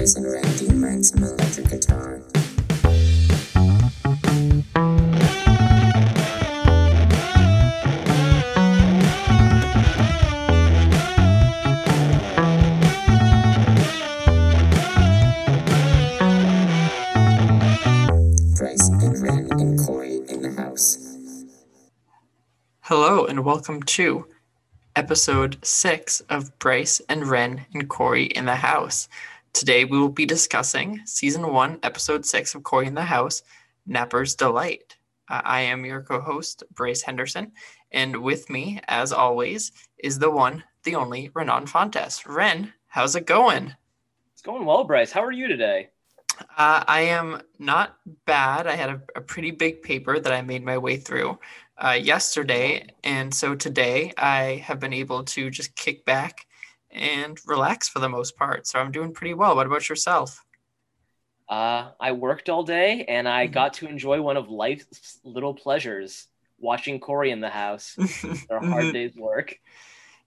Bryce and Randy learn some electric guitar. Bryce and Ren and Cory in the house. Hello and welcome to episode six of Bryce and Ren and Cory in the House. Today we will be discussing season one, episode six of Cory in the House, Napper's Delight. Uh, I am your co host, Bryce Henderson, and with me, as always, is the one, the only Renan Fontes. Ren, how's it going? It's going well, Bryce. How are you today? Uh, I am not bad. I had a, a pretty big paper that I made my way through uh, yesterday. And so today I have been able to just kick back and relax for the most part. So I'm doing pretty well. What about yourself? Uh, I worked all day and I Mhm. got to enjoy one of life's little pleasures, watching Cory in the house. Our hard Mhm. day's work.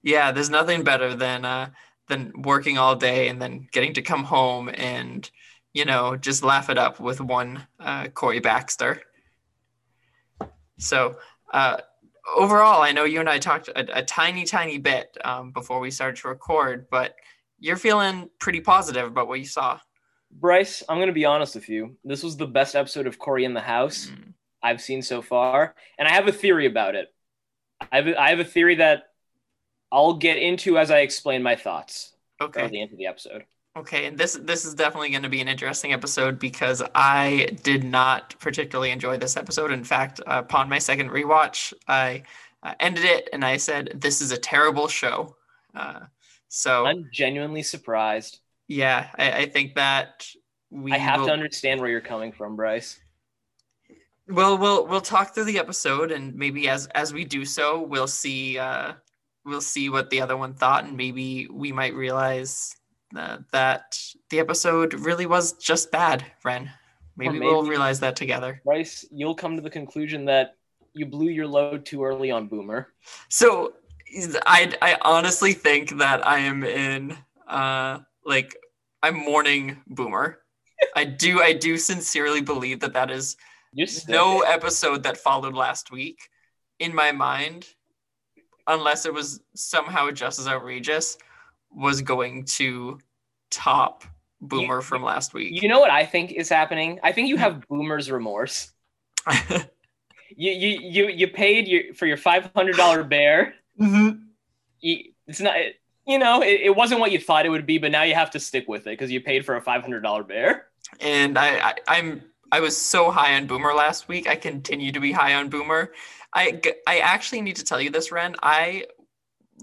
Yeah, there's nothing better than uh, than working all day and then getting to come home and you know just laugh it up with one uh, Cory Baxter. So uh, overall, I know you and I talked a, a tiny, tiny bit um, before we started to record, but you're feeling pretty positive about what you saw. Bryce, I'm going to be honest with you. This was the best episode of Cory in the house Mm. I've seen so far. And I have a theory about it. I have a, I have a theory that I'll get into as I explain my thoughts Okay. at the end of the episode. Okay, and this this is definitely going to be an interesting episode because I did not particularly enjoy this episode. In fact, uh, upon my second rewatch, I uh, ended it and I said, "This is a terrible show." Uh, so I'm genuinely surprised. yeah, I, I think that we I have will, to understand where you're coming from, Bryce. Well, we'll we'll talk through the episode, and maybe as as we do so, we'll see uh, we'll see what the other one thought, and maybe we might realize uh, that the episode really was just bad. Ren, maybe, we'll realize that together. Bryce, you'll come to the conclusion that you blew your load too early on Boomer. So, I I honestly think that I am in uh like I'm mourning Boomer. I do I do sincerely believe that that is no episode that followed last week in my mind unless it was somehow just as outrageous was going to top boomer from last week You know what I think is happening? I think you have Boomer's remorse. You you you you paid your for your five hundred dollar bear. Mhm. You, it's not. You know, it, it wasn't what you thought it would be, but now you have to stick with it because you paid for a five hundred dollar bear. and I, I i'm i was so high on boomer last week i continue to be high on boomer I I actually need to tell you this ren i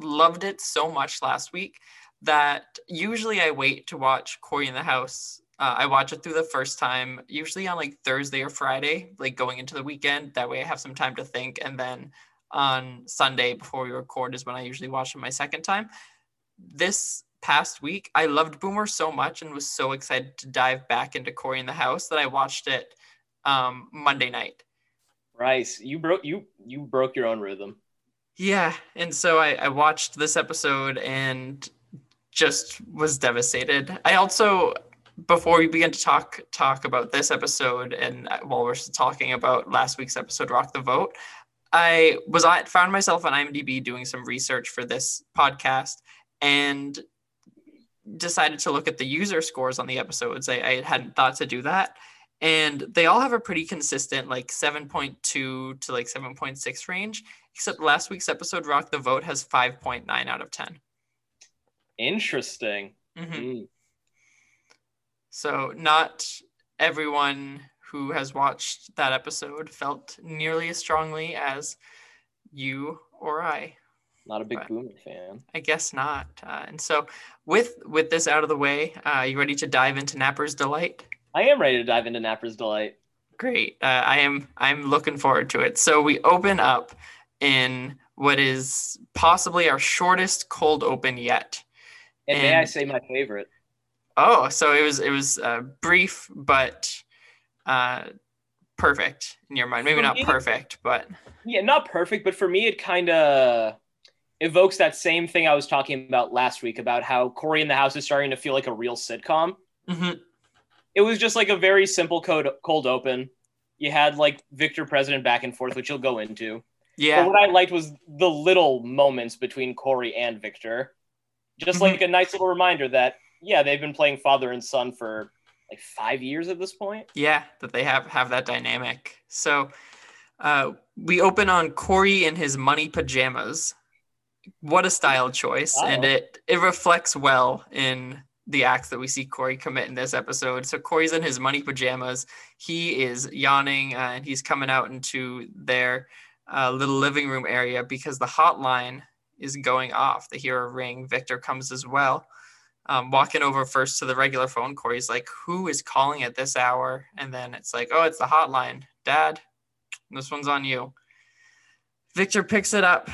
loved it so much last week that usually i wait to watch cory in the house. Uh, i watch it through the first time usually on like thursday or friday like going into the weekend. That way i have some time to think. And then on sunday before we record is when i usually watch it my second time. This past week, I loved Boomer so much and was so excited to dive back into Cory in the House that I watched it um, Monday night. Bryce, you broke you you broke your own rhythm. Yeah, and so I, I watched this episode and just was devastated. I also, before we begin to talk talk about this episode, and uh, while we're talking about last week's episode, Rock the Vote, I was I found myself on IMDb doing some research for this podcast and decided to look at the user scores on the episodes. I, I hadn't thought to do that. And they all have a pretty consistent like 7.2 to like 7.6 range, except last week's episode, Rock the Vote, has 5.9 out of 10. Interesting. Mhm. Mm. So, not everyone who has watched that episode felt nearly as strongly as you or I. Not a big Right. Boomer fan. I guess not. Uh, and so, with with this out of the way, uh, you ready to dive into Napper's delight? I am ready to dive into Napper's delight. Great. Uh, I am. I'm looking forward to it. So we open up in what is possibly our shortest cold open yet. And, may I say my favorite? Oh, so it was it was uh, brief but uh, perfect in your mind. Maybe For not me- perfect, but Yeah, not perfect, but for me, it kind of evokes that same thing I was talking about last week about how Cory in the House is starting to feel like a real sitcom. hmm It was just like a very simple code, cold open. You had like Victor President back and forth, which you'll go into. Yeah. But what I liked was the little moments between Cory and Victor. Just Mhm. like a nice little reminder that, yeah, they've been playing father and son for like five years at this point. Yeah, that they have have that dynamic. So uh, we open on Cory in his money pajamas. What a style choice, and it it reflects well in the acts that we see Cory commit in this episode. So Cory's in his money pajamas. He is yawning, uh, and he's coming out into their uh, little living room area because the hotline is going off. They hear a ring. Victor comes as well. Um, walking over first to the regular phone, Cory's like, "Who is calling at this hour?" And then it's like, "Oh, it's the hotline, Dad. This one's on you." Victor picks it up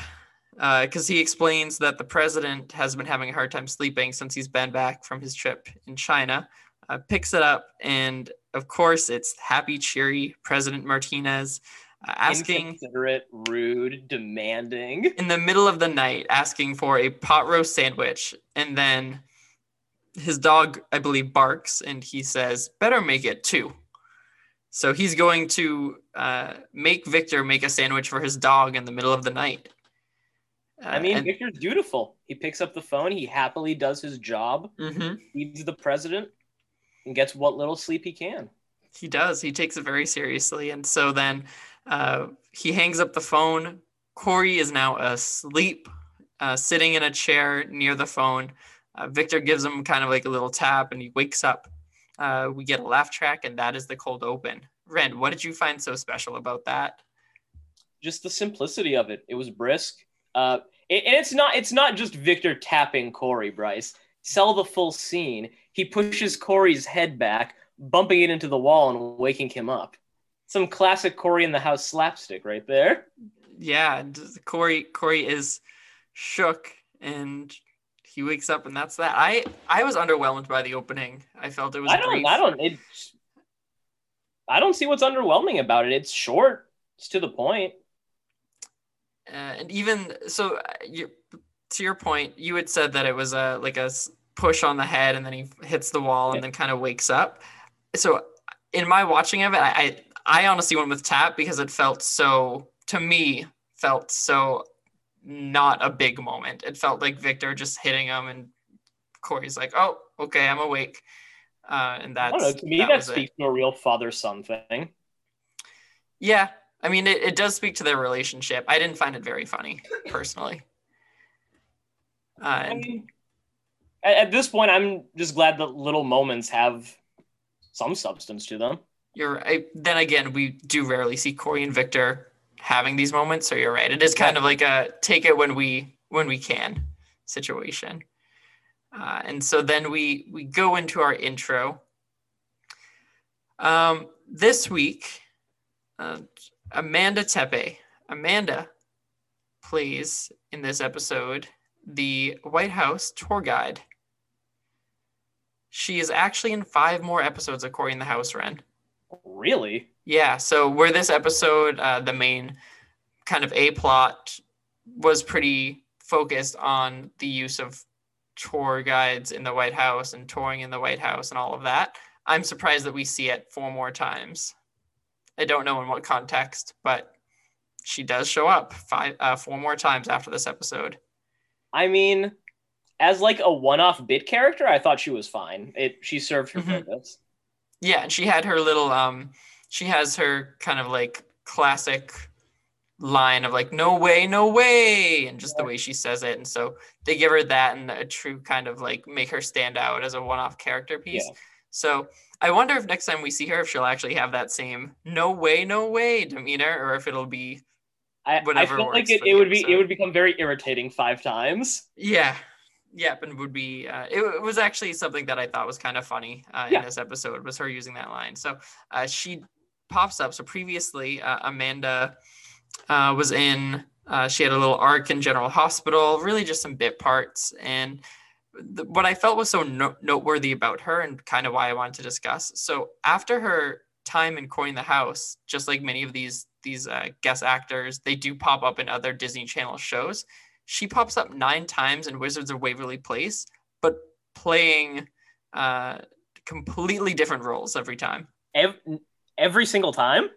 because he explains that the president has been having a hard time sleeping since he's been back from his trip in China. Uh, picks it up, and of course, it's happy, cheery President Martinez uh, asking Inconsiderate, rude, demanding. in the middle of the night asking for a pot roast sandwich and then his dog i believe barks and he says better make it two so he's going to uh, make victor make a sandwich for his dog in the middle of the night Uh, I mean, and- Victor's dutiful. He picks up the phone, he happily does his job, Mhm. feeds the president, and gets what little sleep he can. He does. He takes it very seriously. And so then uh, he hangs up the phone. Cory is now asleep, uh, sitting in a chair near the phone. Uh, Victor gives him kind of like a little tap and he wakes up. Uh, we get a laugh track, and that is the cold open. Ren, what did you find so special about that? Just the simplicity of it. It was brisk. Uh, and it's not it's not just Victor tapping Cory, Bryce. Sell the full scene. He pushes Cory's head back, bumping it into the wall and waking him up. Some classic Cory in the house slapstick right there. Yeah, Cory Cory is shook and he wakes up and that's that. I I was underwhelmed by the opening. I felt it was I don't brief. I don't it I don't see what's underwhelming about it. It's short. It's to the point. uh, and even so uh, you, to your point you had said that it was a like a push on the head and then he hits the wall and then kind of wakes up so in my watching of it I, I i honestly went with tap because it felt so to me felt so not a big moment it felt like victor just hitting him and cory's like oh okay i'm awake uh, and that's know. To me, that that, was it. speaks to a real father-son thing. Yeah, I mean, it, it does speak to their relationship. I didn't find it very funny, personally. Uh, I mean, at, at this point, I'm just glad that little moments have some substance to them. You're right. Then again, we do rarely see Cory and Victor having these moments, so you're right. It is kind of like a take it when we when we can situation. Uh, and so then we we go into our intro. Um, this week, uh, Amanda Tepe, Amanda plays in this episode the White House tour guide. She is actually in five more episodes of Cory in the House, Ren. Really? Yeah, so where this episode, uh, the main kind of A plot was pretty focused on the use of tour guides in the White House and touring in the White House and all of that. I'm surprised that we see it four more times. I don't know in what context, but she does show up five, uh, four more times after this episode. I mean, as like a one-off bit character, I thought she was fine. It she served her Mhm. purpose. Yeah, and she had her little um she has her kind of like classic line of like no way, no way and just the way she says it and so they give her that and a true kind of like make her stand out as a one-off character piece. Yeah. So I wonder if next time we see her if she'll actually have that same no way, no way demeanor or if it'll be I, I Whatever feel like it, it would be it would become very irritating five times. Yeah. Yep, and would be. Uh, it, it was actually something that I thought was kind of funny uh, Yeah. in this episode was her using that line. So uh, she pops up. So previously, uh, Amanda uh, was in. Uh, she had a little arc in General Hospital, really just some bit parts. And the, what I felt was so no- noteworthy about her, and kind of why I wanted to discuss. So after her time in Cory in the House, just like many of these these uh, guest actors, they do pop up in other Disney Channel shows she pops up nine times in Wizards of Waverly Place, but playing uh, completely different roles every time. Every, every single time.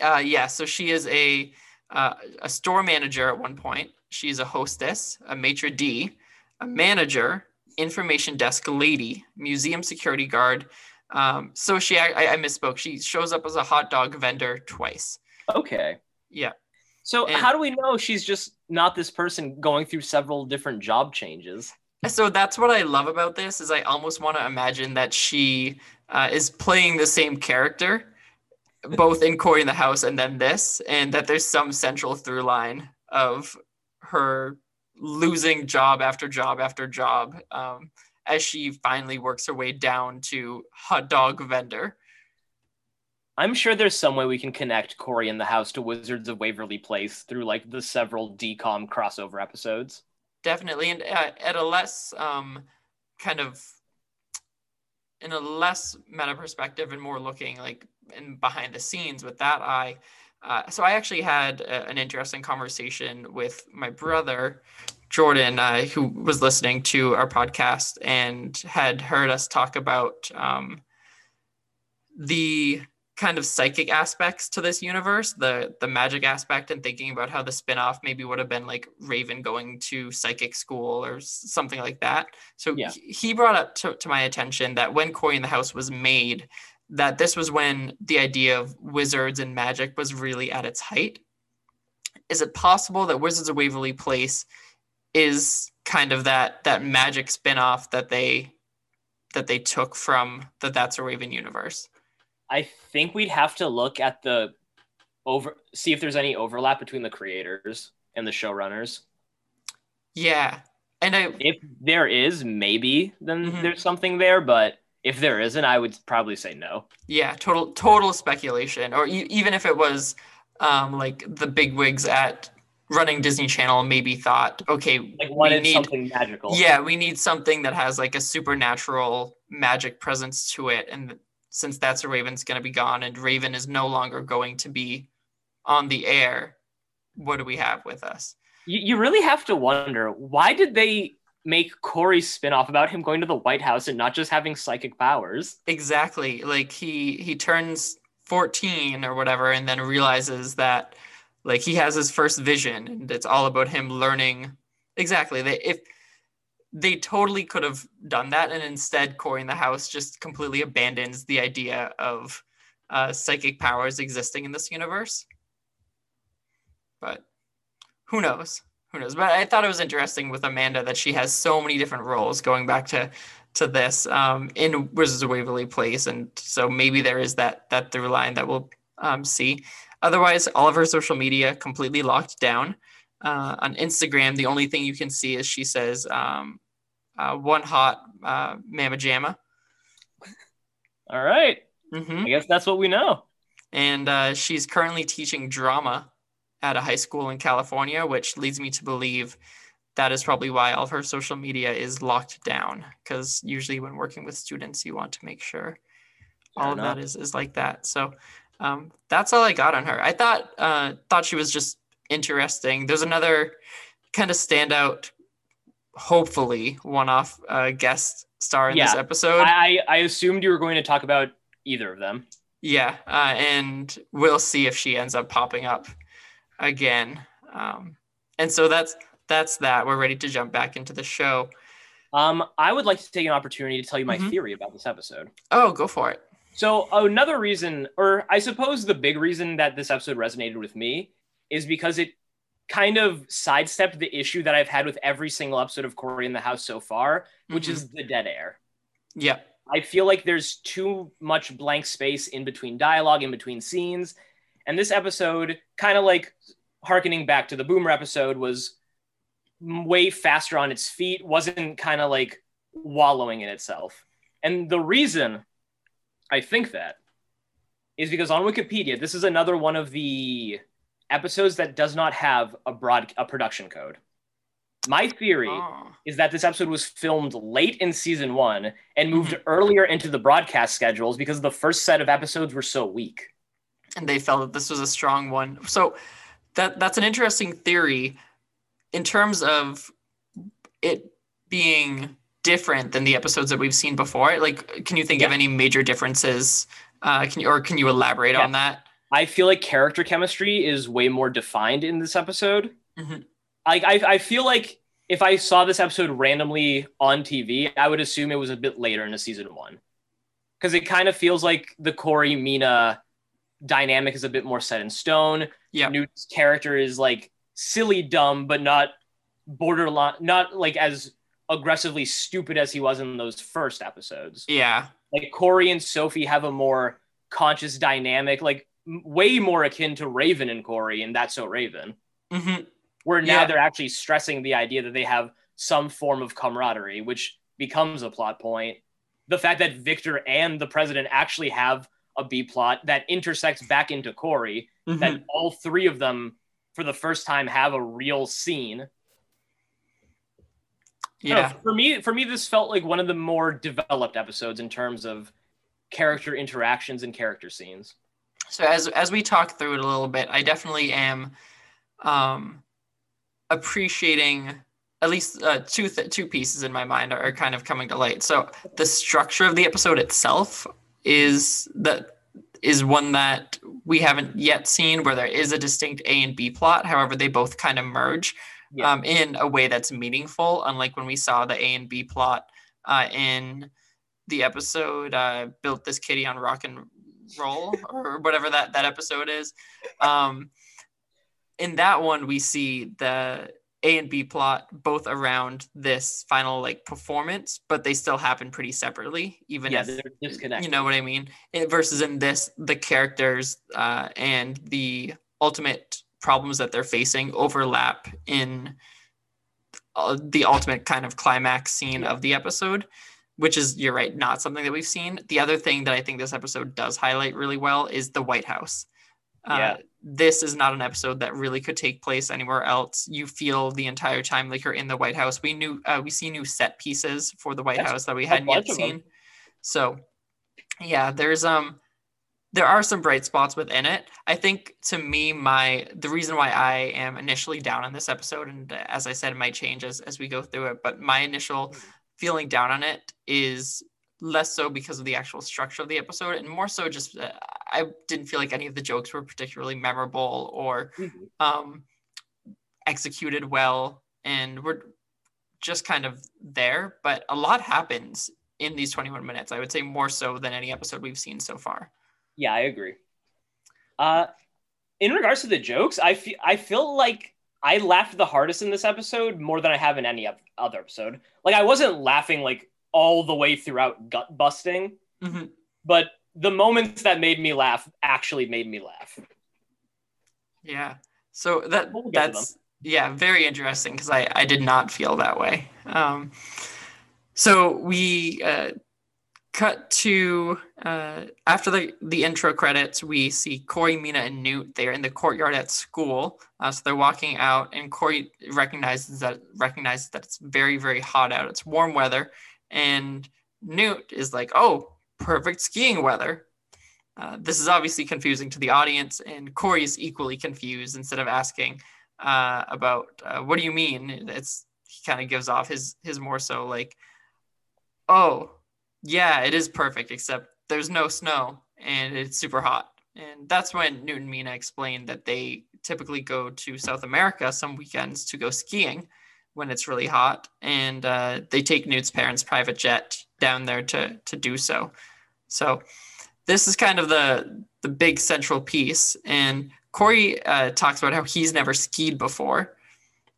Uh, yeah, so she is a uh, a store manager at one point. She's a hostess, a maitre d, a manager, information desk lady, museum security guard. Um, so she, I, I misspoke. She shows up as a hot dog vendor twice. Okay. Yeah. So And- how do we know she's just not this person going through several different job changes? So that's what I love about this is I almost want to imagine that she uh, is playing the same character, both in Cory in the House and then this, and that there's some central through line of her losing job after job after job um, as she finally works her way down to hot dog vendor. I'm sure there's some way we can connect Cory in the house to Wizards of Waverly Place through like the several DCOM crossover episodes. definitely and uh, at a less um, kind of in a less meta perspective and more looking like in behind the scenes with that eye uh, so i actually had a, an interesting conversation with my brother jordan uh, who was listening to our podcast and had heard us talk about um, the kind of psychic aspects to this universe, the the magic aspect, and thinking about how the spinoff maybe would have been like Raven going to psychic school or something like that. So Yeah. he- brought up to, to my attention that when Cory in the House was made, that this was when the idea of wizards and magic was really at its height. Is it possible that Wizards of Waverly Place is kind of that that magic spinoff that they that they took from the That's So Raven universe? I think we'd have to look at the over see if there's any overlap between the creators and the showrunners. Yeah. And I If there is, maybe then Mhm. there's something there, but if there isn't, I would probably say no. yeah, total total speculation or e- even if it was um like the big wigs at running Disney Channel maybe thought, okay, Like we need something magical. Yeah, we need something that has like a supernatural magic presence to it and since that's So Raven's going to be gone and Raven is no longer going to be on the air, what do we have with us? You, you really have to wonder why did they make Cory's spinoff about him going to the White House and not just having psychic powers? Exactly. Like he he turns 14 or whatever and then realizes that like he has his first vision and it's all about him learning exactly. They if they totally could have done that and instead Cory in the house just completely abandons the idea of uh, psychic powers existing in this universe. But who knows? Who knows? But I thought it was interesting with Amanda that she has so many different roles going back to to this um, in Wizards of Waverly Place, and so maybe there is that that through line that we'll um, see. Otherwise, all of her social media completely locked down. Uh, on Instagram, the only thing you can see is she says um, uh, "one hot uh, mama jamma," All right. hmm I guess that's what we know. and uh, she's currently teaching drama at a high school in California, which leads me to believe that is probably why all of her social media is locked down. Because usually, when working with students, you want to make sure all of that is, is like that. So um, that's all I got on her. I thought uh, thought she was just interesting. There's another kind of standout, hopefully one off uh, guest star in this episode. I, I I assumed you were going to talk about either of them. Yeah, uh, and we'll see if she ends up popping up again. Um, and so that's that's that. We're ready to jump back into the show. Um, I would like to take an opportunity to tell you my Mhm. theory about this episode. Oh, go for it. So another reason, or I suppose the big reason that this episode resonated with me is because it kind of sidestepped the issue that I've had with every single episode of Cory in the House so far, which Mhm. is the dead air. yeah, I feel like there's too much blank space in between dialogue, in between scenes. And this episode, kind of like harkening back to the Boomer episode, was way faster on its feet, wasn't kind of like wallowing in itself. And the reason I think that is because on Wikipedia, this is another one of the episodes that does not have a broad a production code. My theory Oh, is that this episode was filmed late in season one and moved earlier into the broadcast schedules because the first set of episodes were so weak. and they felt that this was a strong one. So that that's an interesting theory in terms of it being different than the episodes that we've seen before. Like, can you think of any major differences? Uh, can you or can you elaborate Yeah. on that? I feel like character chemistry is way more defined in this episode. Mhm. Like I, I feel like if I saw this episode randomly on TV, I would assume it was a bit later in the season one, because it kind of feels like the Cory Mina dynamic is a bit more set in stone. Yeah. Newt's character is like silly dumb, but not borderline, not like as aggressively stupid as he was in those first episodes Yeah. like Cory and Sophie have a more conscious dynamic, like way more akin to Raven and Cory, and that's so Raven. hmm Where now Yeah. they're actually stressing the idea that they have some form of camaraderie, which becomes a plot point. The fact that Victor and the president actually have a B plot that intersects back into Cory, Mm-hmm. that all three of them, for the first time, have a real scene. I don't know, Yeah. for me, for me, this felt like one of the more developed episodes in terms of character interactions and character scenes. So as as we talk through it a little bit, I definitely am um, appreciating at least uh, two th- two pieces in my mind are, are kind of coming to light. So the structure of the episode itself is that is one that we haven't yet seen, where there is a distinct A and B plot. However, they both kind of merge Yeah. um, in a way that's meaningful, unlike when we saw the A and B plot uh, in the episode uh, "Built This Kitty on Rock and Roll" or whatever that that episode is. Um, in that one, we see the A and B plot both around this final like performance, but they still happen pretty separately, even yeah, if they're disconnected. you know what I mean? It- versus in this, the characters uh, and the ultimate problems that they're facing overlap in uh, the ultimate kind of climax scene of the episode, which is, you're right, not something that we've seen. The other thing that I think this episode does highlight really well is the White House. Uh, Yeah. This is not an episode that really could take place anywhere else. You feel the entire time like you're in the White House. We knew uh, we see new set pieces for the White That's House that we hadn't yet them. seen. So yeah, there's um there are some bright spots within it. I think to me my the reason why I am initially down on this episode and uh, as I said it might change as as we go through it, but my initial. Feeling down on it is less so because of the actual structure of the episode and more so just uh, I didn't feel like any of the jokes were particularly memorable or Mhm. um executed well and we're just kind of there, but a lot happens in these 21 minutes. I would say more so than any episode we've seen so far. Yeah, I agree. Uh, in regards to the jokes, I feel I feel like I laughed the hardest in this episode more than I have in any other episode. Like I wasn't laughing like all the way throughout gut busting, Mhm. but the moments that made me laugh actually made me laugh. Yeah. So that We'll that's yeah, very interesting because I I did not feel that way. Um, so we uh, cut to uh, after the the intro credits, we see Cory, Mina, and Newt. They're in the courtyard at school. Uh, so they're walking out, and Cory recognizes that recognizes that it's very very hot out. It's warm weather, and Newt is like, "Oh, perfect skiing weather." Uh, this is obviously confusing to the audience, and Cory is equally confused. Instead of asking uh, about uh, what do you mean, it's he kind of gives off his his more so like, oh yeah, it is perfect, except there's no snow and it's super hot. And that's when Newt and Mina explained that they typically go to South America some weekends to go skiing when it's really hot, and uh, they take Newt's parents' private jet down there to to do so. So this is kind of the the big central piece. And Cory uh, talks about how he's never skied before,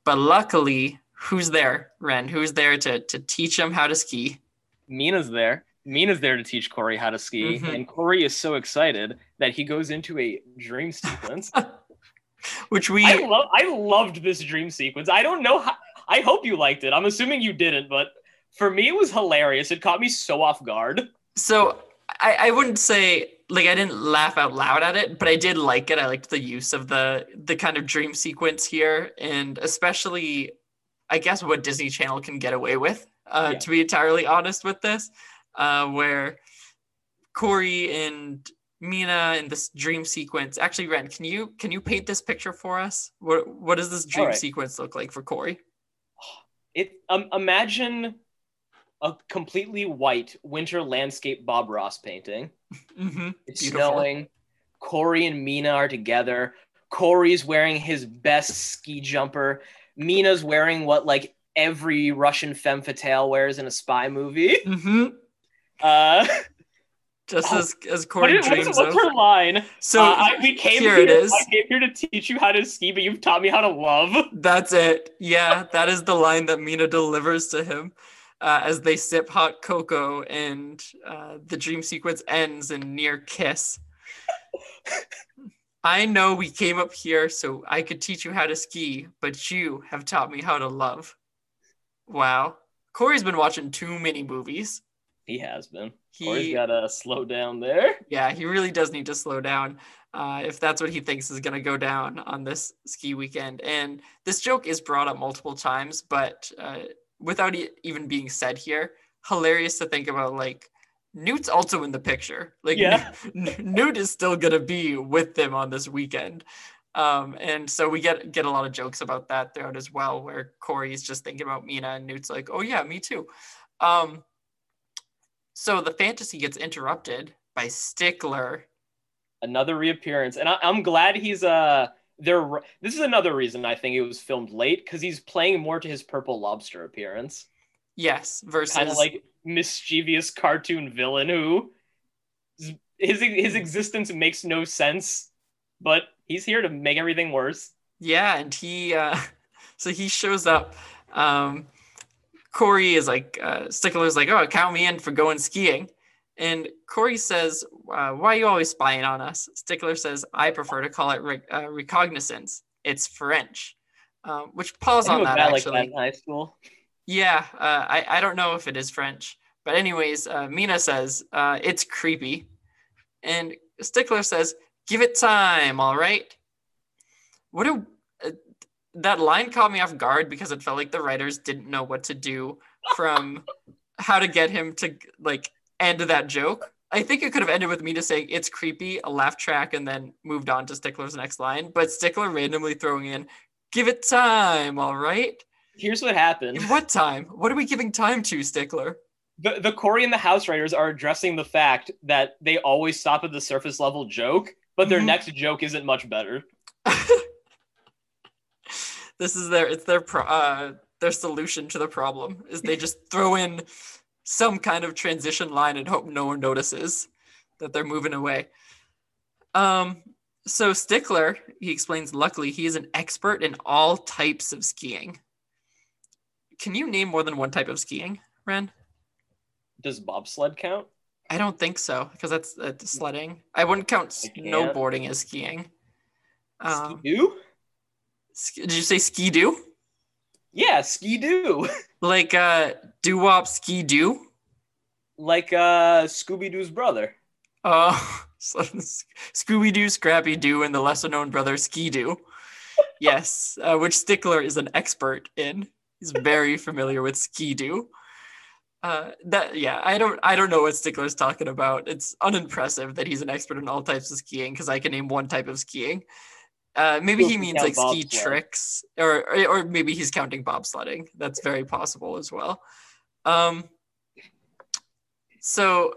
but luckily, who's there, Ren? Who's there to to teach him how to ski? Mina's there. Mina's there to teach Cory how to ski, Mhm. and Cory is so excited that he goes into a dream sequence. Which we I love I loved this dream sequence. I don't know how I hope you liked it. I'm assuming you didn't, but for me it was hilarious. It caught me so off guard. so I, I wouldn't say like I didn't laugh out loud at it, but I did like it. I liked the use of the the kind of dream sequence here, and especially I guess what Disney Channel can get away with. Uh, Yeah. To be entirely honest with this, uh, where Cory and Mina in this dream sequence. Actually, Ren, can you can you paint this picture for us? What what does this dream right. sequence look like for Cory? It um, imagine a completely white winter landscape Bob Ross painting. hmm It's Beautiful. snowing. Cory and Mina are together. Cory's wearing his best ski jumper. Mina's wearing what like every Russian femme fatale wears in a spy movie. hmm Uh, Just Oh, as as Cory is, what's, dreams what's of. her line? So uh, I, we came here here, it is. I came here to teach you how to ski, but you've taught me how to love. That's it. Yeah, that is the line that Mina delivers to him uh, as they sip hot cocoa, and uh, the dream sequence ends in near kiss. I know we came up here so I could teach you how to ski, but you have taught me how to love. Wow. Cory's been watching too many movies. He has been. Cory's He, got to slow down there. yeah, he really does need to slow down uh, if that's what he thinks is going to go down on this ski weekend. And this joke is brought up multiple times, but uh, without it even being said here, hilarious to think about. Like Newt's also in the picture. Like Yeah. N- Newt is still going to be with them on this weekend. Um, and so we get get a lot of jokes about that throughout as well, where Cory's just thinking about Mina and Newt's like, "Oh yeah, me too." Um, so the fantasy gets interrupted by Stickler. Another reappearance, and I, I'm glad he's uh there. This is another reason I think it was filmed late because he's playing more to his Purple Lobster appearance, Yes, versus kind of like mischievous cartoon villain who his his existence makes no sense, but he's here to make everything worse. yeah, and he uh, so he shows up. Um, Cory is like uh, Stickler's like, "Oh, count me in for going skiing," and Cory says, uh, "Why are you always spying on us?" Stickler says, "I prefer to call it re- uh, recognizance. It's French." Um, which pause on that guy like actually. that in high school. Yeah, uh, I, I don't know if it is French. But, anyways, uh, Mina says uh, it's creepy. And Stickler says, give it time, all right? What a. Uh, that line caught me off guard because it felt like the writers didn't know what to do from how to get him to like end that joke. I think it could have ended with Mina saying it's creepy, a laugh track, and then moved on to Stickler's next line. But Stickler randomly throwing in, give it time, all right? Here's what happened. What time? What are we giving time to, Stickler? the, the Cory in the House Writers are addressing the fact that they always stop at the surface level joke, but their Mhm. next joke isn't much better. this is their it's their pro, uh their solution to the problem is they just throw in some kind of transition line and hope no one notices that they're moving away. Um so Stickler, he explains luckily he is an expert in all types of skiing. Can you name more than one type of skiing, Ren? Does bobsled count? I don't think so because that's uh, sledding. I wouldn't count snowboarding as skiing. Um, ski doo? sk- did you say ski do? Yeah, ski do. Like uh, doo wop ski do? like uh Scooby Doo's brother. Oh, so Scooby Doo, Scrappy Doo, and the lesser known brother Ski Doo. Yes, uh, which Stickler is an expert in. He's very familiar with Ski Doo. Uh, that yeah, I don't I don't know what Stickler's talking about. It's unimpressive that he's an expert in all types of skiing because I can name one type of skiing. Uh, maybe he means like ski bobsled. tricks, or, or or maybe he's counting bobsledding. That's very possible as well. Um, so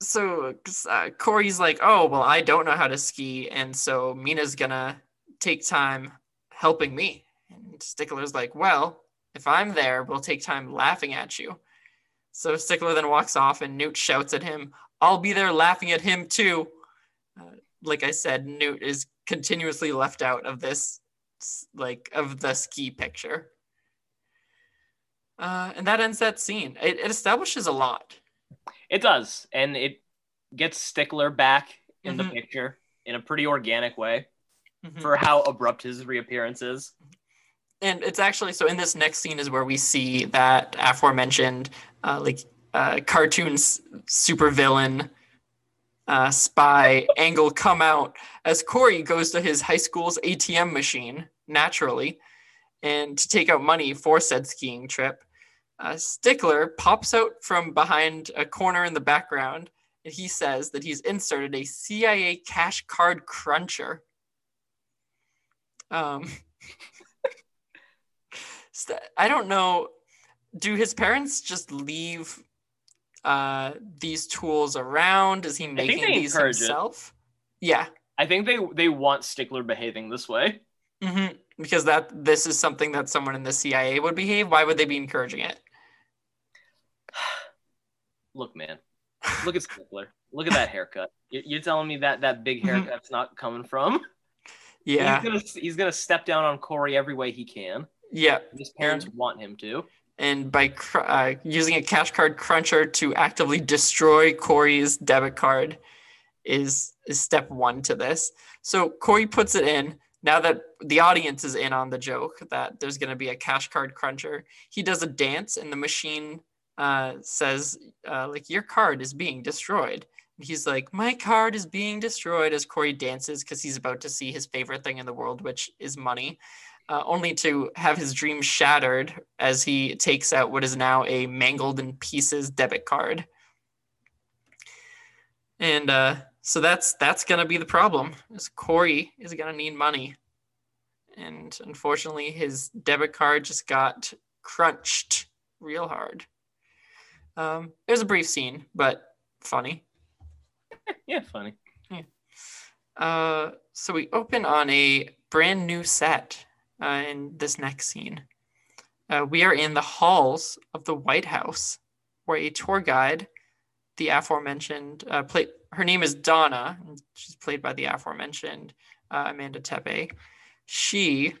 so uh, Cory's like, oh well, I don't know how to ski, and so Mina's gonna take time helping me. And Stickler's like, well, if I'm there, we'll take time laughing at you. So Stickler then walks off, and Newt shouts at him, "I'll be there laughing at him too." Uh, like I said, Newt is continuously left out of this, like of the ski picture. Uh, and that ends that scene. It, it establishes a lot. It does, and it gets Stickler back in Mhm. the picture in a pretty organic way Mhm. for how abrupt his reappearance is. And it's actually so in this next scene is where we see that aforementioned uh, like uh, cartoons supervillain uh, spy angle come out as Cory goes to his high school's ATM machine naturally and to take out money for said skiing trip. Uh, Stickler pops out from behind a corner in the background and he says that he's inserted a CIA cash card cruncher. Um, I don't know. do his parents just leave uh, these tools around? Is he making these encourage it. himself? Yeah. I think they they want Stickler behaving this way. hmm Because that this is something that someone in the CIA would behave. Why would they be encouraging it? Look, man. Look at Stickler. Look at that haircut. You- You're telling me that that big Mhm. haircut's not coming from? Yeah. He's gonna he's gonna step down on Cory every way he can. Yeah. His parents want him to. and by cr- uh, using a cash card cruncher to actively destroy Cory's debit card is is step one to this. So Cory puts it in. Now that the audience is in on the joke that there's going to be a cash card cruncher, he does a dance, and the machine uh, says, uh, "Like your card is being destroyed." And he's like, "My card is being destroyed." As Cory dances because he's about to see his favorite thing in the world, which is money uh, only to have his dream shattered as he takes out what is now a mangled in pieces debit card. And uh, so that's that's gonna be the problem. Is Cory is gonna need money, and unfortunately, his debit card just got crunched real hard. Um, it was a brief scene, but funny. Yeah, funny. Uh, so we open on a brand new set uh, in this next scene. Uh, we are in the halls of the White House, where a tour guide, the aforementioned, uh, play, her name is Donna. and She's played by the aforementioned uh, Amanda Tepe. She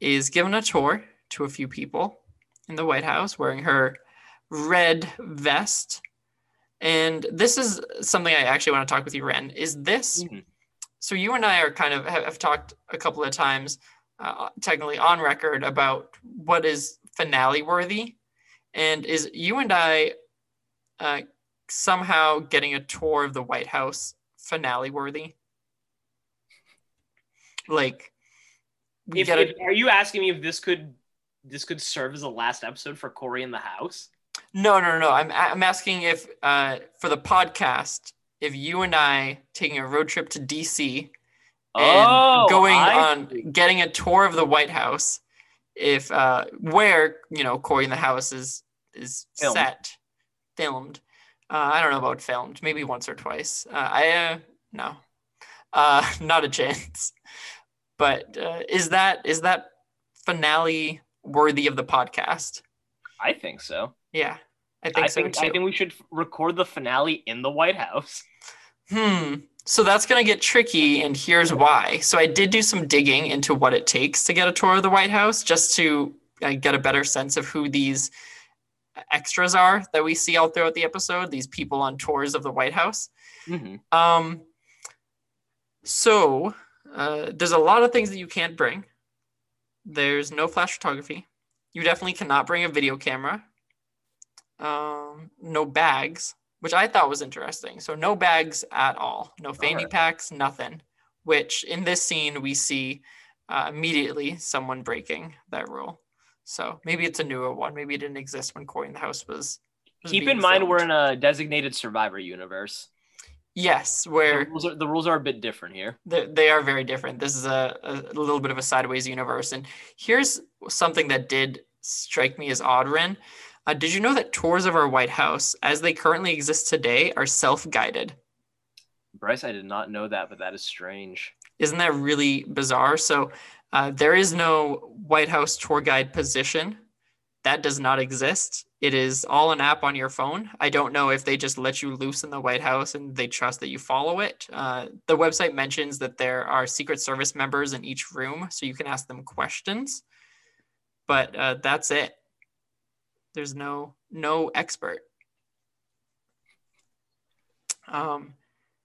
is given a tour to a few people in the White House wearing her red vest. And this is something I actually want to talk with you, Ren. Is this Mhm. so you and I are kind of have, have talked a couple of times, uh, technically on record, about what is finale worthy, and is you and I uh, somehow getting a tour of the White House finale worthy? Like If, a if- are you asking me if this could this could serve as the last episode for Cory in the house? no, no, no, no. I'm I'm asking if uh, for the podcast, if you and I taking a road trip to DC and oh, going I on getting a tour of the White House, if uh, where you know Cory in the House is is Filmed. set, filmed. Uh, I don't know about filmed, maybe once or twice. Uh, I uh, no, uh, not a chance. But uh, is that is that finale worthy of the podcast? I think so. Yeah, I think I so think too. I think we should record the finale in the White House. Hmm. So that's going to get tricky, and here's why. So I did do some digging into what it takes to get a tour of the White House, just to uh, get a better sense of who these extras are that we see all throughout the episode. These people on tours of the White House. hmm Um. So uh, there's a lot of things that you can't bring. There's no flash photography. You definitely cannot bring a video camera. Um, no bags, which I thought was interesting. So no bags at all. No fanny packs, nothing. Which in this scene we see uh, immediately someone breaking that rule. So maybe it's a newer one. Maybe it didn't exist when Cory in the House was. was Keep in mind filmed. we're in a designated survivor universe. yes, The where rules, are, the rules are a bit different here. they they are very different. This is a, a little bit of a sideways universe. And here's something that did strike me as odd, Ren. Uh, did you know that tours of our White House, as they currently exist today, are self guided? Bryce, I did not know that, but that is strange. Isn't that really bizarre? So uh, there is no White House tour guide position. That does not exist. It is all an app on your phone. I don't know if they just let you loose in the White House and they trust that you follow it. Uh, the website mentions that there are Secret Service members in each room, so you can ask them questions. But uh, that's it. There's no no expert. Um,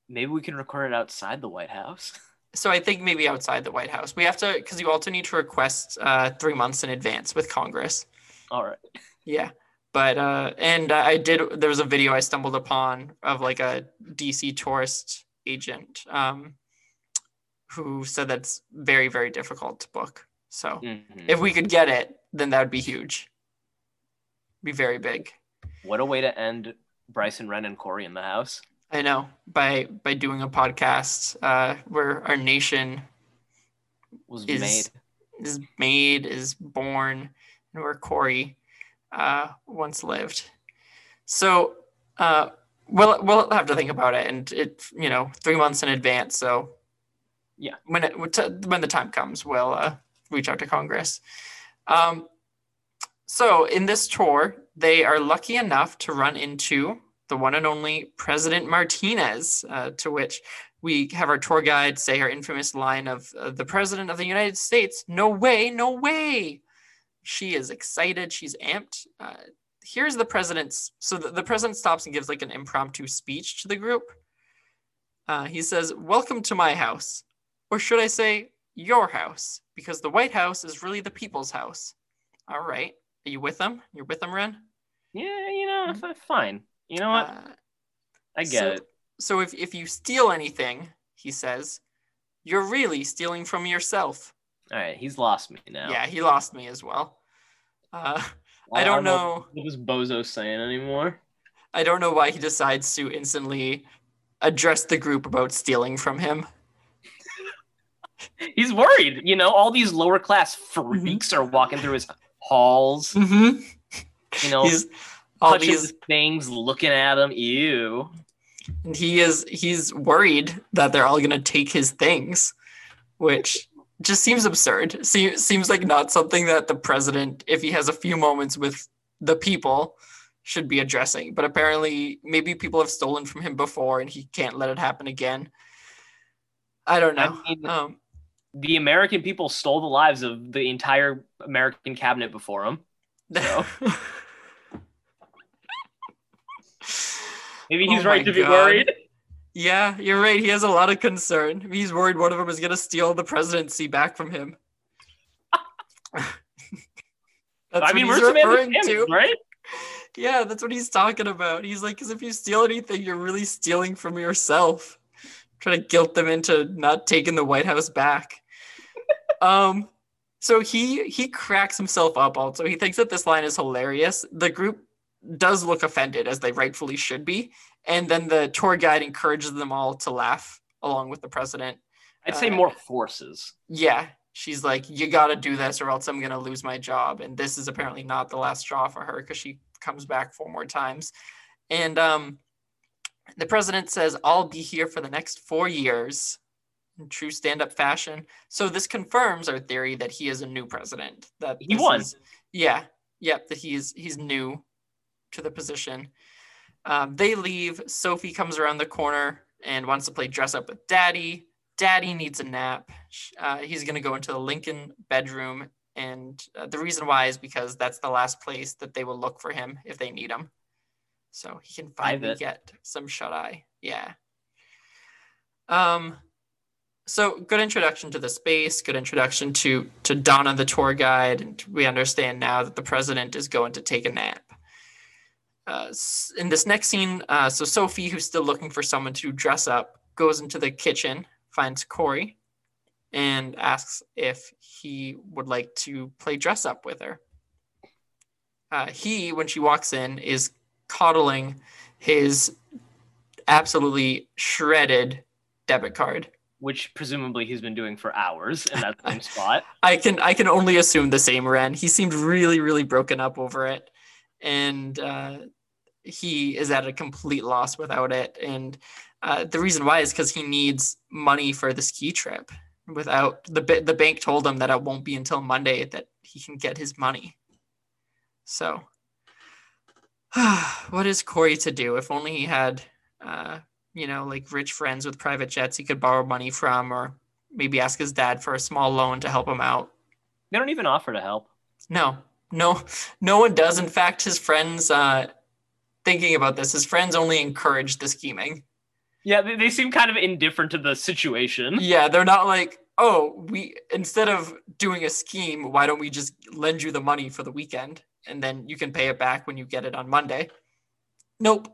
Maybe we can record it outside the White House. so I think maybe outside the White House. We have to because you also need to request uh, three months in advance with Congress. All right. Yeah, but uh, and I did. There was a video I stumbled upon of like a DC tourist agent um, who said that's very very difficult to book. So Mhm. if we could get it, then that would be huge. Be very big. What a way to end Bryson, Ren, and Cory in the house. I know by by doing a podcast uh, where our nation Was Is- made. is made, is born, and where Cory uh, once lived. So uh, we'll we'll have to think about it, and it you know three months in advance. So Yeah. when it when the time comes, we'll uh, reach out to Congress. Um, so in this tour, they are lucky enough to run into the one and only President Martinez, uh, to which we have our tour guide say her infamous line of uh, the President of the United States, no way, no way. She is excited. She's amped. Uh, here's the president's. So the, the president stops and gives like an impromptu speech to the group. Uh, he says, Welcome to my house. Or should I say, your house? Because the White House is really the people's house. All right. Are you with them? You're with them, Ren? Yeah, you know, f- fine. You know what? Uh, I get so, it. So if, if you steal anything, he says, you're really stealing from yourself. All right, he's lost me now. Yeah, he lost me as well. Uh, I don't know. what this bozo saying anymore. I don't know why he decides to instantly address the group about stealing from him. He's worried. You know, all these lower class Mm-hmm. freaks are walking through his halls. Mm-hmm. You know, He's all these, things, looking at him. Ew. and he is he's worried that they're all gonna take his things, which just seems absurd. Se- seems like not something that the president, if he has a few moments with the people, should be addressing. But apparently, maybe people have stolen from him before, and he can't let it happen again. I don't know. I mean, um, the American people stole the lives of the entire American cabinet before him. So. Maybe Oh he's my right to be worried. Yeah, you're right. He has a lot of concern. He's worried one of them is going to steal the presidency back from him. that's I mean, we're referring to. right? Yeah, that's what he's talking about. He's like, because if you steal anything, you're really stealing from yourself. Trying to guilt them into not taking the White House back. Um, so he he cracks himself up. Also, he thinks that this line is hilarious. The group does look offended, as they rightfully should be, and then the tour guide encourages them all to laugh along with the president. I'd say Uh, more forces. Yeah, she's like, you got to do this or else I'm going to lose my job. And this is apparently not the last straw for her because she comes back four more times. And um, the president says, I'll be here for the next four years in true stand up fashion. So this confirms our theory that he is a new president. That He won. is- yeah, yep, that he's he's new to the position. Um, they leave. Sophie comes around the corner and wants to play dress up with Daddy. Daddy needs a nap. Uh, he's going to go into the Lincoln bedroom. And uh, the reason why is because that's the last place that they will look for him if they need him. So he can finally get some shut eye. Yeah. Um, so good introduction to the space, good introduction to to Donna the tour guide, and we understand now that the president is going to take a nap. Uh, in this next scene, uh, so Sophie, who's still looking for someone to dress up, goes into the kitchen, finds Cory, and asks if he would like to play dress up with her. Uh, he, when she walks in, is coddling his absolutely shredded debit card. Which presumably he's been doing for hours in that same spot. I can I can only assume the same Ren. He seemed really really broken up over it, and uh, he is at a complete loss without it. And uh, the reason why is because he needs money for the ski trip. Without the the bank told him that it won't be until Monday that he can get his money. So, what is Cory to do? If only he had, uh, you know, like rich friends with private jets he could borrow money from, or maybe ask his dad for a small loan to help him out. They don't even offer to help. No, no, no one does. In fact, his friends, uh, thinking about this, his friends only encourage the scheming. Yeah, they, they seem kind of indifferent to the situation. Yeah, they're not like, oh, we instead of doing a scheme, why don't we just lend you the money for the weekend and then you can pay it back when you get it on Monday? Nope.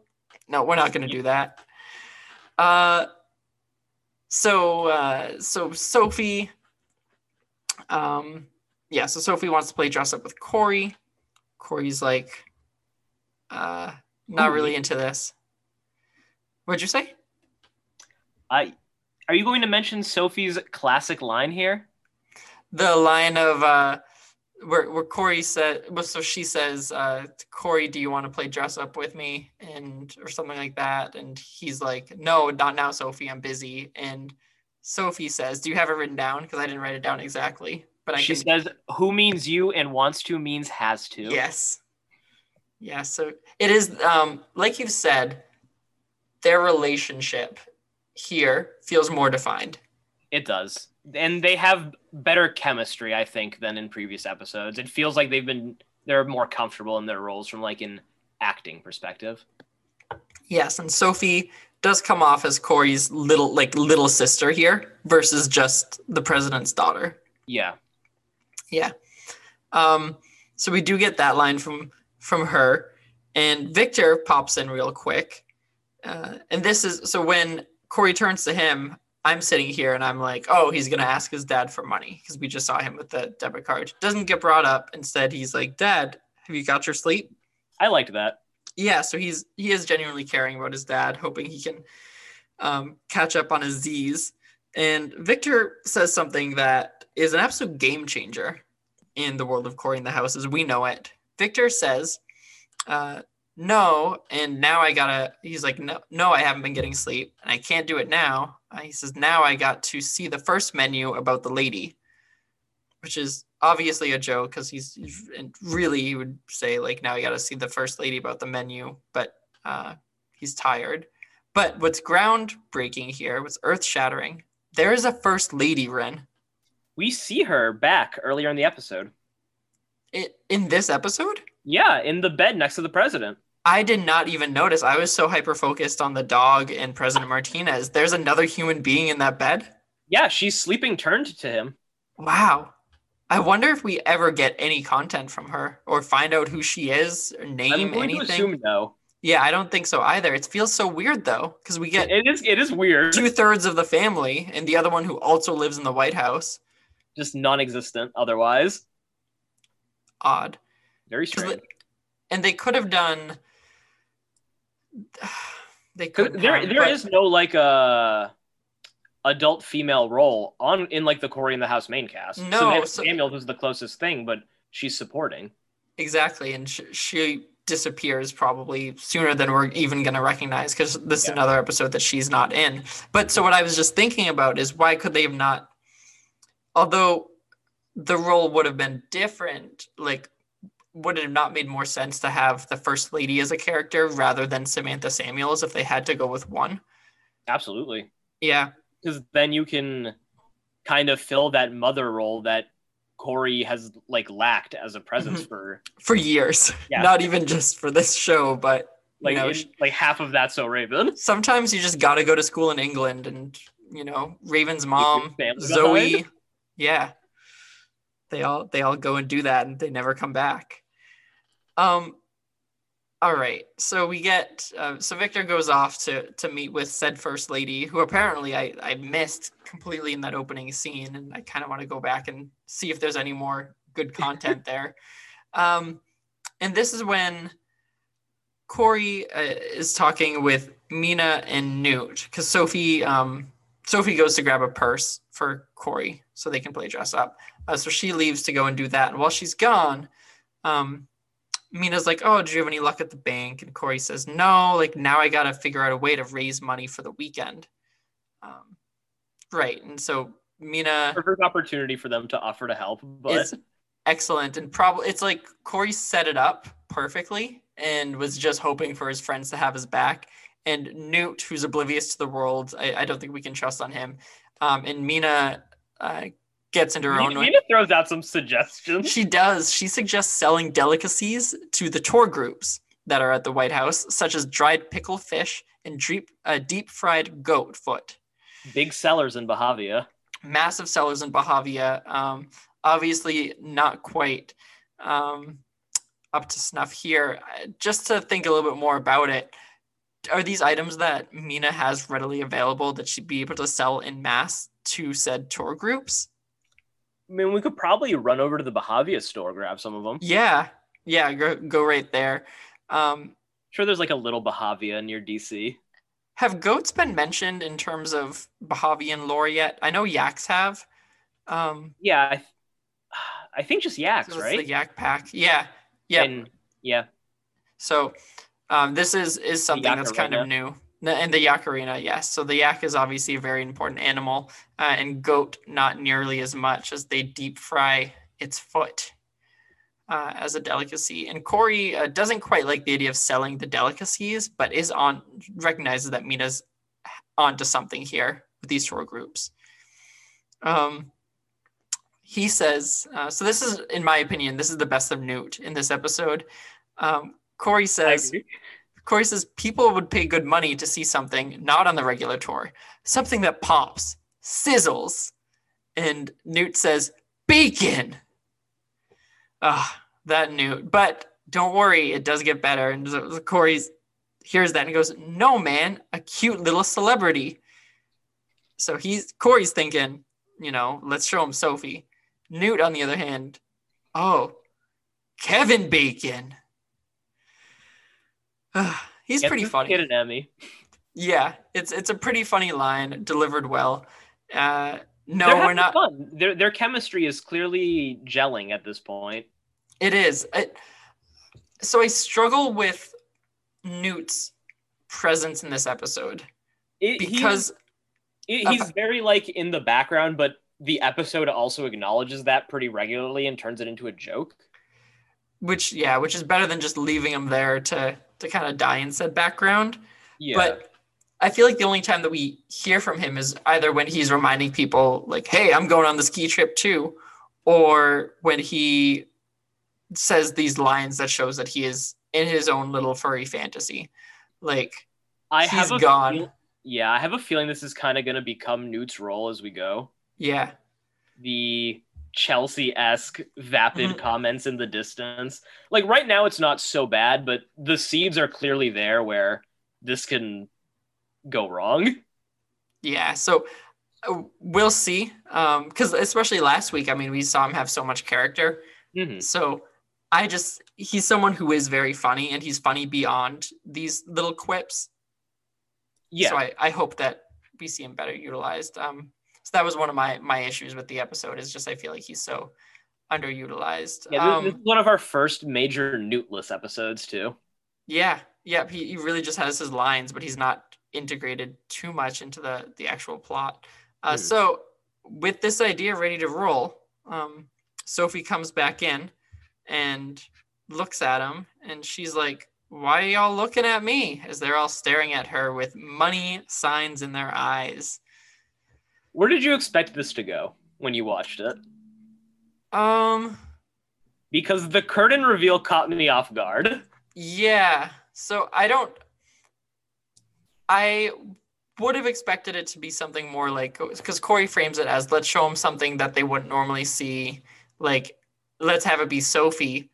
No, we're not going to do that. Uh, so, uh, so Sophie, um, yeah, so Sophie wants to play dress up with Cory. Cory's like, uh, not really into this. What'd you say? I, are you going to mention Sophie's classic line here? the line of uh where where Cory said, well, so she says, uh, Cory, do you want to play dress up with me, and or something like that, and he's like, no, not now, Sophie, I'm busy, and Sophie says, do you have it written down? Because I didn't write it down exactly, but I she can. says, "Who means you and wants to means has to." Yes. Yeah, so it is um like you've said, their relationship here feels more defined. It does. And they have better chemistry, I think, than in previous episodes. It feels like they've been they're more comfortable in their roles from like an acting perspective. Yes, and Sophie does come off as Cory's little like little sister here versus just the president's daughter. Yeah. Yeah. Um, so we do get that line from from her, and Victor pops in real quick. Uh, and this is so when Cory turns to him, I'm sitting here and I'm like, oh, he's gonna ask his dad for money because we just saw him with the debit card. Doesn't get brought up. Instead, he's like, Dad, have you got your sleep? I liked that. Yeah, so he's he is genuinely caring about his dad, hoping he can um, catch up on his Z's. And Victor says something that is an absolute game changer in the world of Cory in the House as we know it. Victor says, uh, "No," and now I gotta. He's like, "No, no, I haven't been getting sleep, and I can't do it now." He says, "Now I got to see the first menu about the lady," which is obviously a joke because he's really he would say like, "Now I got to see the first lady about the menu," but uh, he's tired. But what's groundbreaking here, what's earth shattering, there is a first lady, Ren. We see her back earlier in the episode. It, in this episode? Yeah, in the bed next to the president. I did not even notice. I was so hyper focused on the dog and President Martinez. There's another human being in that bed? Yeah, she's sleeping turned to him. Wow. I wonder if we ever get any content from her or find out who she is or name I'm going anything. to assume no. Yeah, I don't think so either. It feels so weird though, because we get It is it is weird. two thirds of the family and the other one who also lives in the White House. Just non-existent otherwise. Odd. Very strange. the- and they could have done. They could. there there is no like uh adult female role on in like the Cory in the House main cast. No, Samantha so- Samuels is the closest thing, but she's supporting. exactly, and sh- she disappears probably sooner than we're even going to recognize because this is another episode that she's not in. But so what I was just thinking about is why could they have not? Although the role would have been different, like would it have not made more sense to have the first lady as a character rather than Samantha Samuels if they had to go with one? Absolutely. Yeah, Because then you can kind of fill that mother role that Cory has like lacked as a presence Mhm. for for years, Yeah. not even just for this show, but like you know, in- like half of that's So Raven. sometimes you just got to go to school in England and you know Raven's mom Zoe yeah they all they all go and do that and they never come back. Um all right. So we get uh, so Victor goes off to to meet with said first lady who apparently I I missed completely in that opening scene and I kind of want to go back and see if there's any more good content there. Um and this is when Cory uh, is talking with Mina and Newt because Sophie, um, Sophie goes to grab a purse for Cory so they can play dress up. Uh, so she leaves to go and do that. And while she's gone, um, Mina's like, "Oh, do you have any luck at the bank?" And Cory says, "No. Like now, I gotta figure out a way to raise money for the weekend." Um, right. And so Mina Perfect opportunity for them to offer to help, but excellent and probably it's like Cory set it up perfectly and was just hoping for his friends to have his back. And Newt, who's oblivious to the world, I, I don't think we can trust on him. Um, and Mina uh, gets into her own. way. Nina throws out some suggestions. She does. She suggests selling delicacies to the tour groups that are at the White House, such as dried pickle fish and deep, uh, deep fried goat foot. Big sellers in Bahavia. massive sellers in Bahavia. Um, obviously, not quite um, up to snuff here. Just to think a little bit more about it, are these items that Mina has readily available that she'd be able to sell in mass to said tour groups? I mean, we could probably run over to the Bahavia store, grab some of them. Yeah, yeah, go, go right there. Um, Sure, there's like a little Bahavia near DC. have goats been mentioned in terms of Bahavian lore yet? I know yaks have. Um, Yeah, I, I think just yaks, So right? the yak pack. Yeah. Yeah. And yeah, So um, this is is something that's kind of new. And the yak arena, yes. So the yak is obviously a very important animal, uh, and goat not nearly as much as they deep fry its foot uh, as a delicacy. And Cory uh, doesn't quite like the idea of selling the delicacies, but is on recognizes that Mina's onto something here with these tour groups. Um, he says, uh, so this is, in my opinion, this is the best of Newt in this episode. Um, Cory says. Cory says people would pay good money to see something not on the regular tour, something that pops, sizzles. And Newt says, bacon. Ah, that Newt. But don't worry, it does get better. And Cory hears that and goes, No, man, a cute little celebrity. So he's Cory's thinking, you know, let's show him Sophie. Newt, on the other hand, oh, Kevin Bacon. he's Get pretty funny. Kid an Emmy. Yeah, it's it's a pretty funny line delivered well. Uh, no, we're not. Fun. Their their chemistry is clearly gelling at this point. It is. So I struggle with Newt's presence in this episode It, because it- he's very like in the background, but the episode also acknowledges that pretty regularly and turns it into a joke. which yeah, which is better than just leaving him there to to kind of die in said background. Yeah, But I feel like the only time that we hear from him is either when he's reminding people, like, hey, I'm going on the ski trip too, or when he says these lines that shows that he is in his own little furry fantasy. Like, I he's have a gone. feel- yeah, I have a feeling this is kind of going to become Newt's role as we go. yeah, The Chelsea esque vapid Mhm. comments in the distance. Like right now, it's not so bad, but the seeds are clearly there where this can go wrong. yeah. So uh, we'll see. Um, because especially last week, I mean, we saw him have so much character. Mhm. So I just he's someone who is very funny and he's funny beyond these little quips. Yeah, So I, I hope that we see him better utilized. Um, so that was one of my my issues with the episode is just I feel like he's so underutilized. yeah. This, um, this is one of our first major Newtless episodes too. yeah, yeah. He, he really just has his lines, but he's not integrated too much into the the actual plot. Uh, Mhm. So with this idea ready to roll, um, Sophie comes back in and looks at him, and she's like, "Why are y'all looking at me?" As they're all staring at her with money signs in their eyes. Where did you expect this to go when you watched it? Um. Because the curtain reveal caught me off guard. Yeah. So I don't. I would have expected it to be something more like because Cory frames it as let's show them something that they wouldn't normally see, like let's have it be Sophie.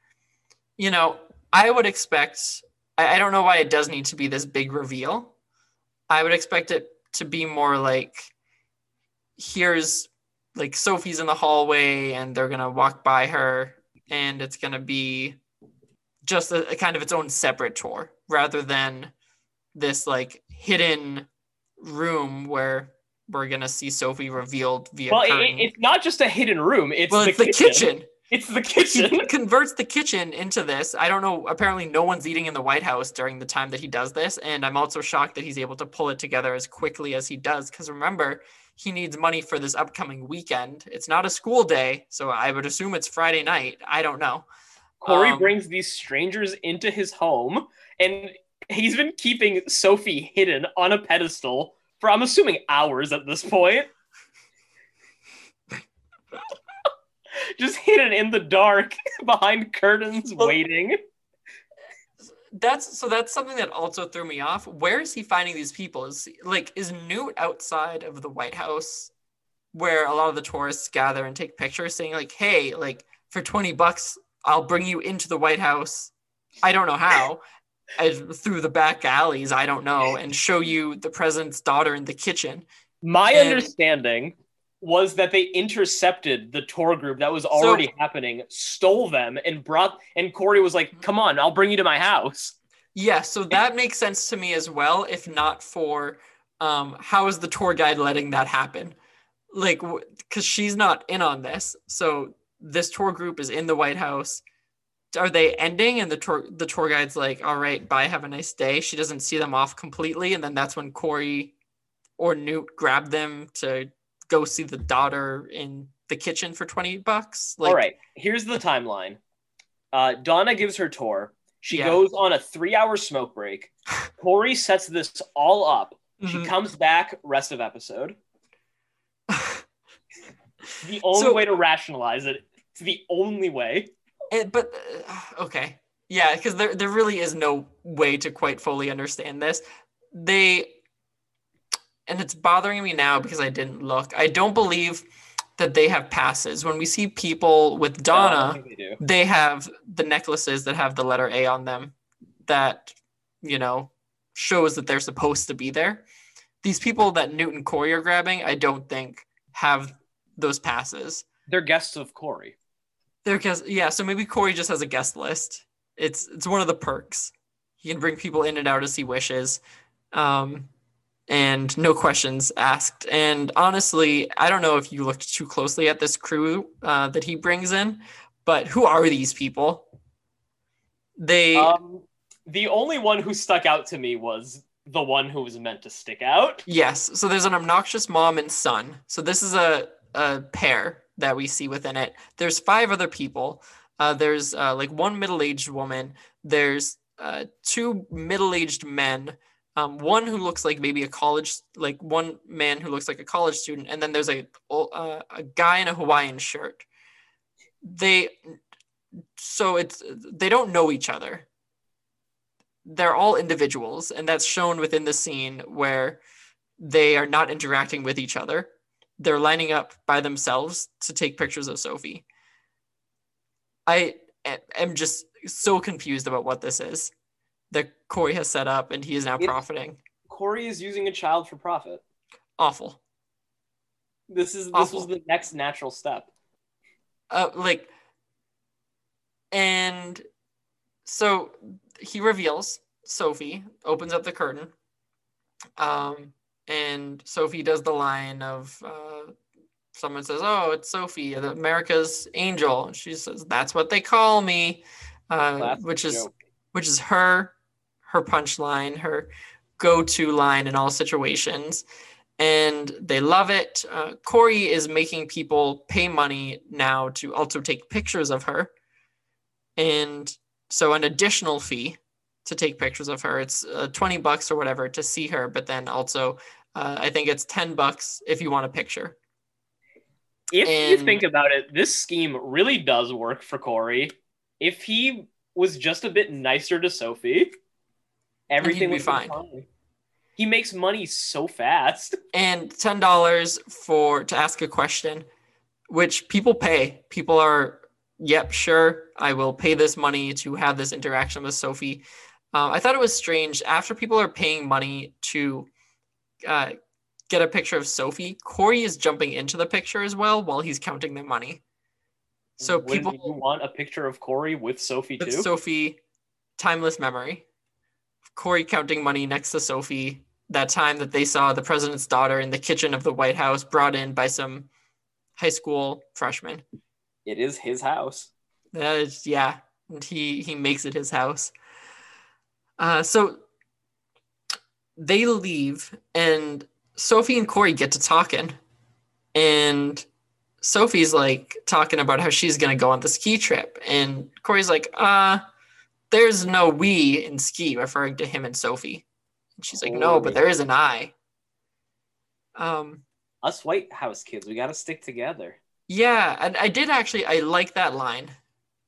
You know, I would expect. I, I don't know why it does need to be this big reveal. I would expect it to be more like here's like Sophie's in the hallway and they're gonna walk by her and it's gonna be just a, a kind of its own separate tour rather than this like hidden room where we're gonna see Sophie revealed via Well, it, it's not just a hidden room. It's, well, the, it's the kitchen. It's the kitchen. He kitchen. converts the kitchen into this. I don't know. Apparently, no one's eating in the White House during the time that he does this, and I'm also shocked that he's able to pull it together as quickly as he does. Because remember, he needs money for this upcoming weekend. It's not a school day, so I would assume it's Friday night. I don't know. Cory Um, brings these strangers into his home, and he's been keeping Sophie hidden on a pedestal for, I'm assuming, hours at this point. Just hidden in the dark behind curtains, waiting. That's so. That's something that also threw me off. Where is he finding these people? Is like is Newt outside of the White House, where a lot of the tourists gather and take pictures, saying like, "Hey, like for twenty bucks, I'll bring you into the White House." I don't know how, as, through the back alleys. I don't know, and show you the president's daughter in the kitchen. My And- understanding was that they intercepted the tour group that was already happening, stole them, and brought. And Cory was like, "Come on, I'll bring you to my house." Yeah, so that makes sense to me as well. If not for, um, how is the tour guide letting that happen? Like, because she's not in on this, so this tour group is in the White House. Are they ending? And the tour the tour guide's like, all right, bye, have a nice day. She doesn't see them off completely, and then that's when Cory or Newt grab them to go see the daughter in the kitchen for 20 bucks. Like All right, here's the timeline. Uh, Donna gives her tour. She Yeah. goes on a three-hour smoke break. Cory sets this all up. She mhm. comes back. Rest of episode. The only So- way to rationalize it. It's the only way. It- but uh, okay, yeah, because there there really is no way to quite fully understand this. They and it's bothering me now because I didn't look. I don't believe that they have passes. When we see people with Donna, they they have the necklaces that have the letter A on them that you know shows that they're supposed to be there. These people that Newt and Cory are grabbing, I don't think have those passes. They're guests of Cory. They're guests, yeah. So maybe Cory just has a guest list. It's it's one of the perks. He can bring people in and out as he wishes, um, and no questions asked. And honestly, I don't know if you looked too closely at this crew uh, that he brings in, but who are these people? They Um, the only one who stuck out to me was the one who was meant to stick out. Yes. So there's an obnoxious mom and son. So this is a, a pair that we see within it. There's five other people. Uh, there's uh, like one middle aged woman. There's uh, two middle aged men. Um, one who looks like maybe a college, like one man who looks like a college student, and then there's a uh, a guy in a Hawaiian shirt. They, so it's they don't know each other. They're all individuals and that's shown within the scene where they are not interacting with each other. They're lining up by themselves to take pictures of sophie. I am just so confused about what this is that cory has set up and he is now It- profiting Cory is using a child for profit. awful This is this Awful. was the next natural step. uh, like and so he reveals sophie opens up the curtain um and sophie does the line of uh someone says oh it's sophie the america's angel and she says that's what they call me uh which is joke. which is her her punchline her go-to line in all situations and they love it. Uh, cory is making people pay money now to also take pictures of her. And so an additional fee to take pictures of her. It's uh, 20 bucks or whatever to see her but then also uh, i think it's 10 bucks if you want a picture. If you think about it, this scheme really does work for Cory. If he was just a bit nicer to Sophie, everything would be fine. He makes money so fast. and ten dollars for to ask a question, which people pay. People are, yep, sure, I will pay this money to have this interaction with Sophie. Uh, I thought it was strange after people are paying money to uh, get a picture of Sophie. Cory is jumping into the picture as well while he's counting the money. So Wouldn't people you want a picture of Cory with Sophie with too? Sophie, timeless memory. Cory counting money next to Sophie. That time that they saw the president's daughter in the kitchen of the White House, brought in by some high school freshman. it is his house. That is, yeah, and he he makes it his house. Uh, so they leave, and Sophie and Cory get to talking, and Sophie's like talking about how she's gonna go on the ski trip, and Cory's like, "Uh, there's no we in ski," referring to him and Sophie. And she's like, "No, but there is an I." Um, Us White House kids, we got to stick together. yeah, and I did actually I like that line.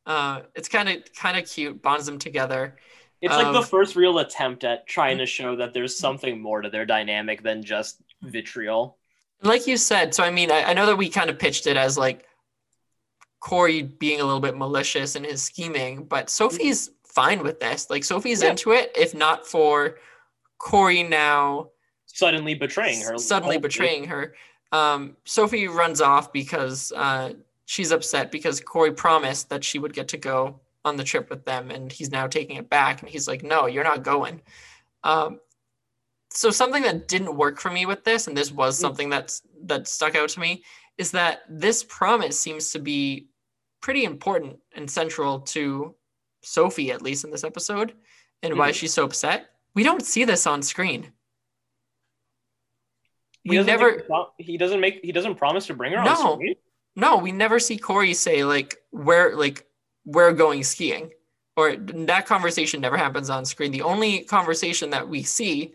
Uh, it's kind of kind of cute, bonds them together. It's like the Um, first real attempt at trying to show that there's something more to their dynamic than just vitriol. like you said, so I mean, I, I know that we kind of pitched it as like Cory being a little bit malicious in his scheming, but Sophie's fine with this. Like Sophie's Yeah. into it, if not for Cory now Suddenly betraying her. suddenly hopefully. betraying her. Um, Sophie runs off because uh, she's upset because Cory promised that she would get to go on the trip with them, and he's now taking it back. And he's like, "No, you're not going." Um, so something that didn't work for me with this, and this was Mm. something that's that stuck out to me, is that this promise seems to be pretty important and central to Sophie, at least in this episode, and why Mhm. she's so upset. We don't see this on screen. He We never, make he doesn't make he doesn't promise to bring her No. on screen. no, we never see Cory say like we're like we're going skiing, or that conversation never happens on screen. The only conversation that we see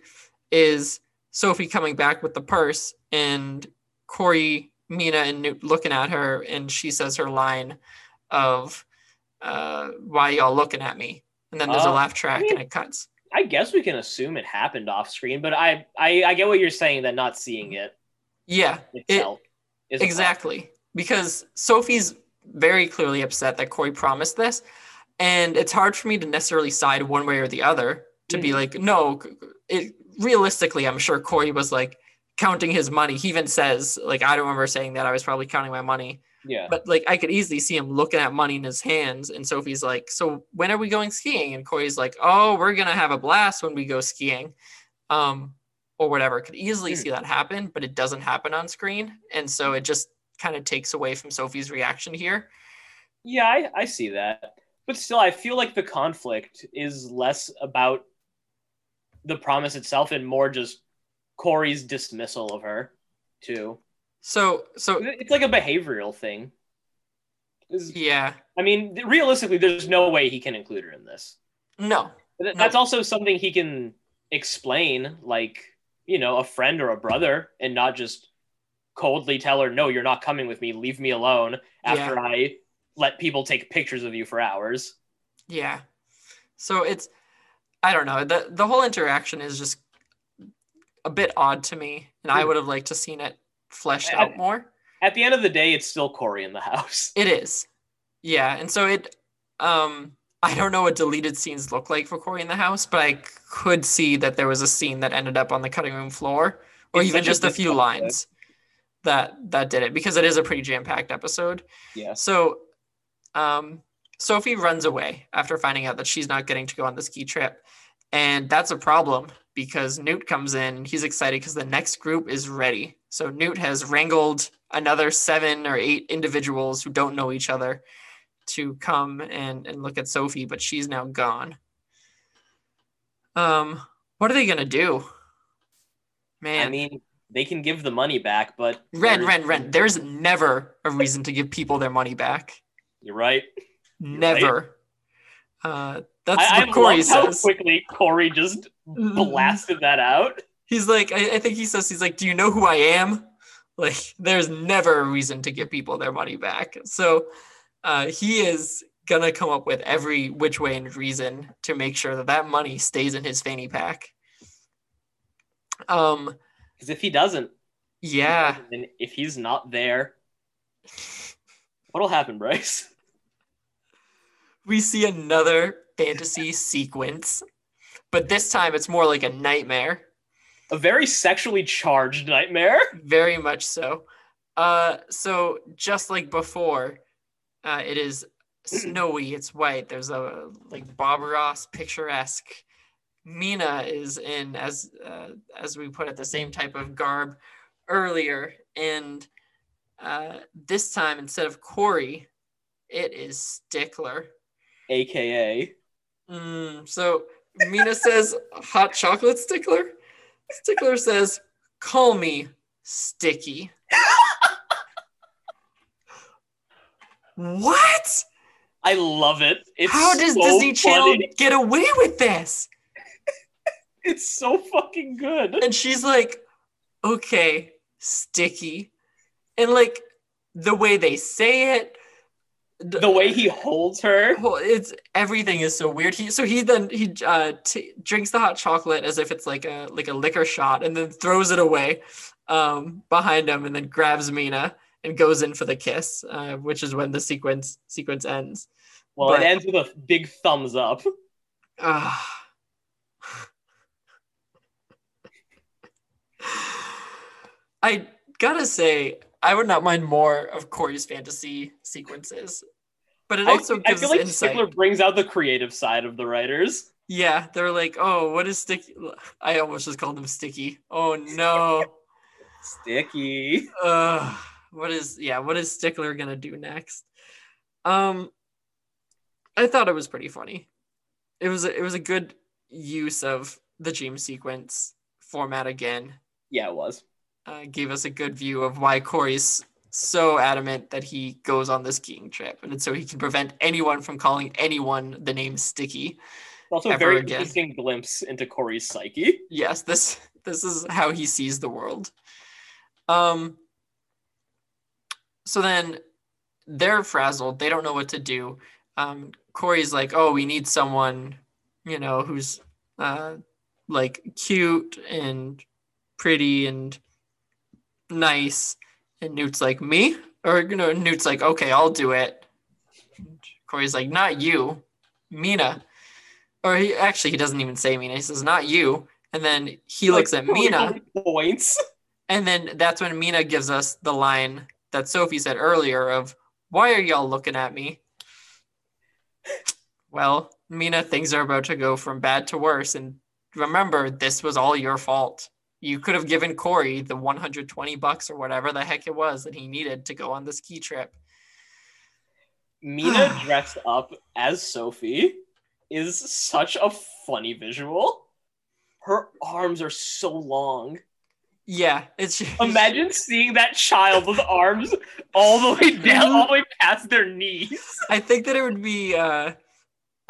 is Sophie coming back with the purse and Cory, Mina, and Newt looking at her, and she says her line of uh, "Why y'all looking at me?" And then there's a Uh, laugh track mean- and it cuts. I guess we can assume it happened off screen, but I I, I get what you're saying that not seeing it Yeah, a problem. Exactly. Because Sophie's very clearly upset that Cory promised this. And it's hard for me to necessarily side one way or the other to be Mhm. like, no, it, realistically, I'm sure Cory was like counting his money. He even says, like, I don't remember saying that I was probably counting my money. Yeah. But like, I could easily see him looking at money in his hands. And Sophie's like, so when are we going skiing? And Cory's like, oh, we're going to have a blast when we go skiing. Um, or whatever. Could easily Hmm. see that happen, but it doesn't happen on screen. And so it just kind of takes away from Sophie's reaction here. Yeah, I, I see that. But still, I feel like the conflict is less about the promise itself and more just Cory's dismissal of her, too. So, so It's like a behavioral thing. Yeah, I mean, realistically, there's no way he can include her in this. no, Th- No. That's also something he can explain, like, you know, a friend or a brother, and not just coldly tell her, no, you're not coming with me, leave me alone after I let people take pictures of you for hours. yeah. So it's, I don't know. The the whole interaction is just a bit odd to me, and I Hmm. would have liked to seen it fleshed I- out more. At the end of the day, it's still Cory in the house. It is. Yeah. And so it um I don't know what deleted scenes look like for Cory in the house, but I could see that there was a scene that ended up on the cutting room floor or It's even just a few lines that that did it because it is a pretty jam-packed episode. Yeah. So um Sophie runs away after finding out that she's not getting to go on the ski trip. And that's a problem because Newt comes in and he's excited because the next group is ready. So Newt has wrangled another seven or eight individuals who don't know each other to come and, and look at Sophie, but she's now gone. Um, what are they gonna do? Man, I mean, they can give the money back, but Ren, Ren, Ren. There's never a reason to give people their money back. You're right. Never. Uh, that's I, I what Cory love how quickly Cory just blasted that out. He's like, I, I think he says, he's like, do you know who I am? Like, there's never a reason to give people their money back. So uh, he is gonna come up with every which way and reason to make sure that that money stays in his fanny pack. Um, Because if he doesn't, yeah. and if he's not there, what'll happen, Bryce? we see another fantasy sequence, but this time it's more like a nightmare. A very sexually charged nightmare. Very much so. Uh, so just like before, uh, it is snowy. It's white. There's a like Bob Ross picturesque. Mina is in as uh, as we put it the same type of garb earlier, and uh, this time instead of Cory, it is Stickler. AKA. Mm, so Mina says hot chocolate stickler. Stickler says, call me sticky. what? I love it. It's How does so Disney Channel funny. get away with this? It's so fucking good. And she's like, okay, sticky. And like the way they say it, The way he holds her. well, it's everything is so weird. He so he then he uh t- drinks the hot chocolate as if it's like a like a liquor shot, and then throws it away um behind him, and then grabs Mina and goes in for the kiss, uh, which is when the sequence sequence ends. Well, But- it ends with a big thumbs up. Ah. I gotta say, I would not mind more of Cory's fantasy sequences, but it also I gives feel like insight. Stickler brings out the creative side of the writers. Yeah, they're like, oh, what is sticky? I almost just called him sticky. Oh no. Sticky. uh, what is yeah? What is Stickler gonna do next? Um, I thought it was pretty funny. It was a, it was a good use of the dream sequence format again. Yeah, it was. Uh, gave us a good view of why Cory's so adamant that he goes on this skiing trip, and it's so he can prevent anyone from calling anyone the name Sticky. Also, a very again. interesting glimpse into Cory's psyche. Yes, this this is how he sees the world. Um. So then, they're frazzled. They don't know what to do. Um, Cory's like, "Oh, we need someone, you know, who's uh, like cute and pretty and nice." And Newt's like, "Me?" Or you know, Newt's like, "Okay, I'll do it." Cory's like, "Not you, Mina." Or he actually he doesn't even say Mina. He says, "Not you." And then he looks Like, at Mina, Points. and then that's when Mina gives us the line that Sophie said earlier of, Why are y'all looking at me? Well, Mina, things are about to go from bad to worse. And remember, this was all your fault. You could have given Cory the 120 bucks or whatever the heck it was that he needed to go on the ski trip. Mina dressed up as Sophie is such a funny visual. Her arms are so long. Yeah, it's Imagine seeing that child with arms all the way down, all the way past their knees. I think that it would be uh,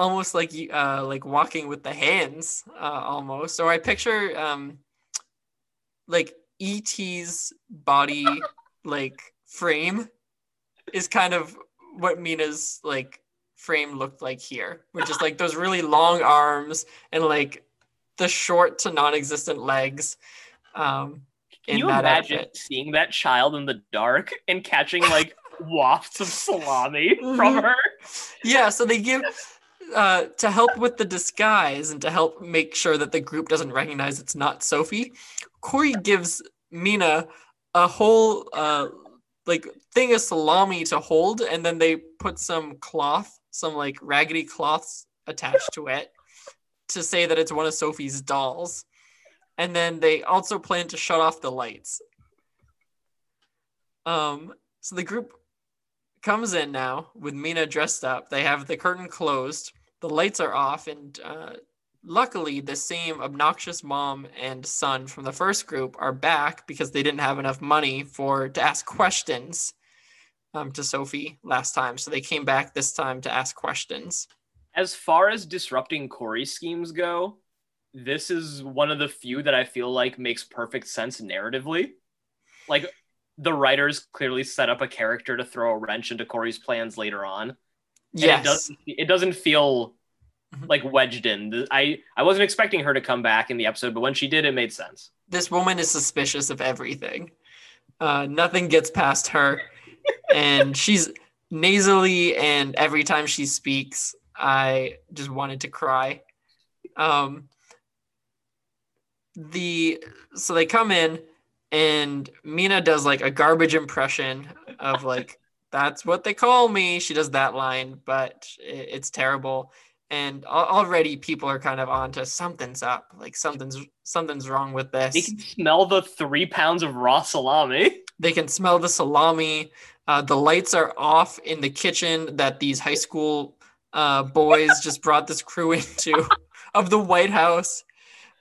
almost like uh, like walking with the hands, uh, almost. Or I picture um, like ET's body like frame is kind of what Mina's like frame looked like here, which is like those really long arms and like the short to non-existent legs. Um, Can you that imagine outfit. seeing that child in the dark and catching like wafts of salami from Mhm. her? yeah so they give uh, to help with the disguise and to help make sure that the group doesn't recognize it's not sophie cory gives mina a whole uh, like thing of salami to hold and then they put some cloth some like raggedy cloths attached to it to say that it's one of sophie's dolls. And then they also plan to shut off the lights. Um so the group comes in now with Mina dressed up. They have the curtain closed, the lights are off, and uh, luckily, the same obnoxious mom and son from the first group are back because they didn't have enough money for to ask questions um, to Sophie last time. So they came back this time to ask questions. As far as disrupting Cory schemes go, this is one of the few that I feel like makes perfect sense narratively. Like the writers clearly set up a character to throw a wrench into Cory's plans later on. Yes. it doesn't it doesn't feel. like wedged in. I I wasn't expecting her to come back in the episode, but when she did, it made sense. this woman is suspicious of everything. Uh, nothing gets past her, and she's nasally, and every time she speaks, I just wanted to cry. Um, the so they come in, and Mina does like a garbage impression of like that's what they call me. She does that line, but it, it's terrible. And already people are kind of onto something's up, like something's something's wrong with this They can smell the three pounds of raw salami. they can smell the salami. Uh, the lights are off in the kitchen that these high school uh, boys just brought this crew into of the White House.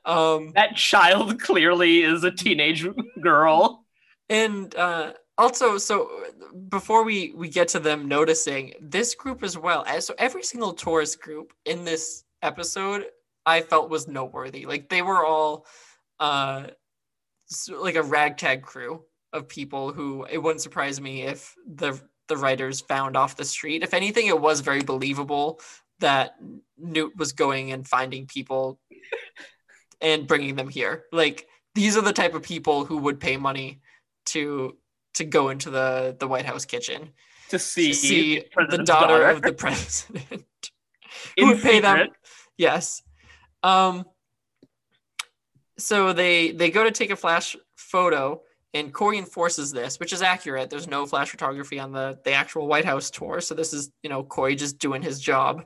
Um, That child clearly is a teenage girl. and uh, also, so before we we get to them noticing this group as well, as so every single tourist group in this episode, I felt was noteworthy. Like they were all uh, like a ragtag crew of people who it wouldn't surprise me if the the writers found off the street. If anything, it was very believable that Newt was going and finding people and bringing them here. Like these are the type of people who would pay money to to go into the the White House kitchen To see, to see the president's daughter, of the president. who would pay them? Yes. Um. So they they go to take a flash photo, and Cory enforces this, which is accurate. There's no flash photography on the the actual White House tour, so this is you know Cory just doing his job,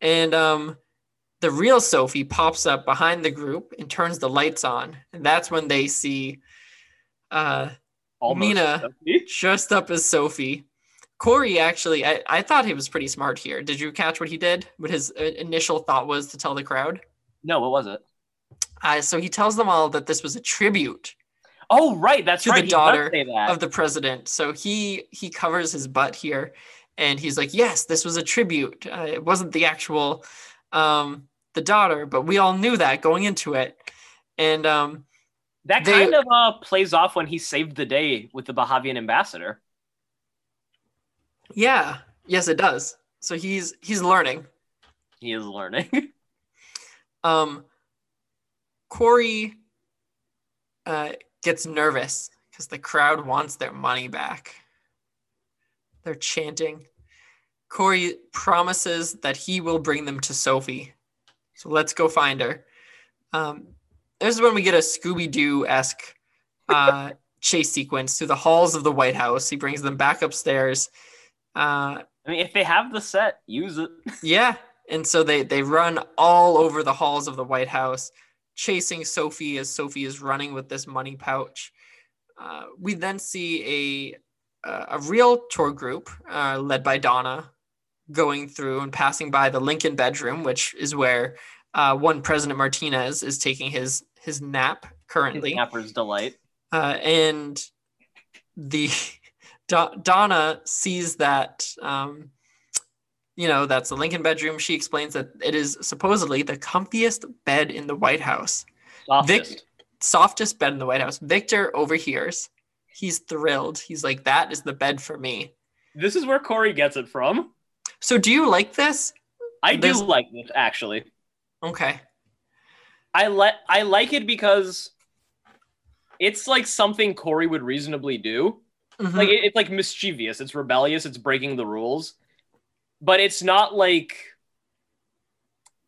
and um. The real Sophie pops up behind the group and turns the lights on, and that's when they see uh, Almost Mina. Sophie. dressed up as Sophie. Cory actually, I, I thought he was pretty smart here. Did you catch what he did? What his uh, initial thought was to tell the crowd? No, what was it? Uh, so he tells them all that this was a tribute Oh, right. That's To the he daughter of the president. So he he covers his butt here, and he's like, "Yes, this was a tribute. Uh, it wasn't the actual um, the daughter, but we all knew that going into it." And um, that they- kind of uh, plays off when he saved the day with the Bahavian ambassador. yeah, yes, it does. So he's he's learning. He is learning. Um, Cory uh, gets nervous because the crowd wants their money back. They're chanting. Cory promises that he will bring them to Sophie. So let's go find her. Um, this is when we get a Scooby Doo esque uh, chase sequence through the halls of the White House. He brings them back upstairs. Uh, I mean, if they have the set, use it. yeah, and so they they run all over the halls of the White House, chasing Sophie as Sophie is running with this money pouch. Uh, we then see a a a real tour group uh, led by Donna going through and passing by the Lincoln bedroom, which is where uh, one President Martinez is taking his his nap currently Snapper's delight. uh, and the Do- Donna sees that um, you know that's the Lincoln bedroom. She explains that it is supposedly the comfiest bed in the White House, Softest. softest bed in the White House. Victor overhears. He's thrilled. He's like, "That is the bed for me." This is where Cory gets it from. So, do you like this? I do like this actually. Okay. I let I like it because it's like something Cory would reasonably do. Mhm. Like it- it's like mischievous, it's rebellious, it's breaking the rules, but it's not like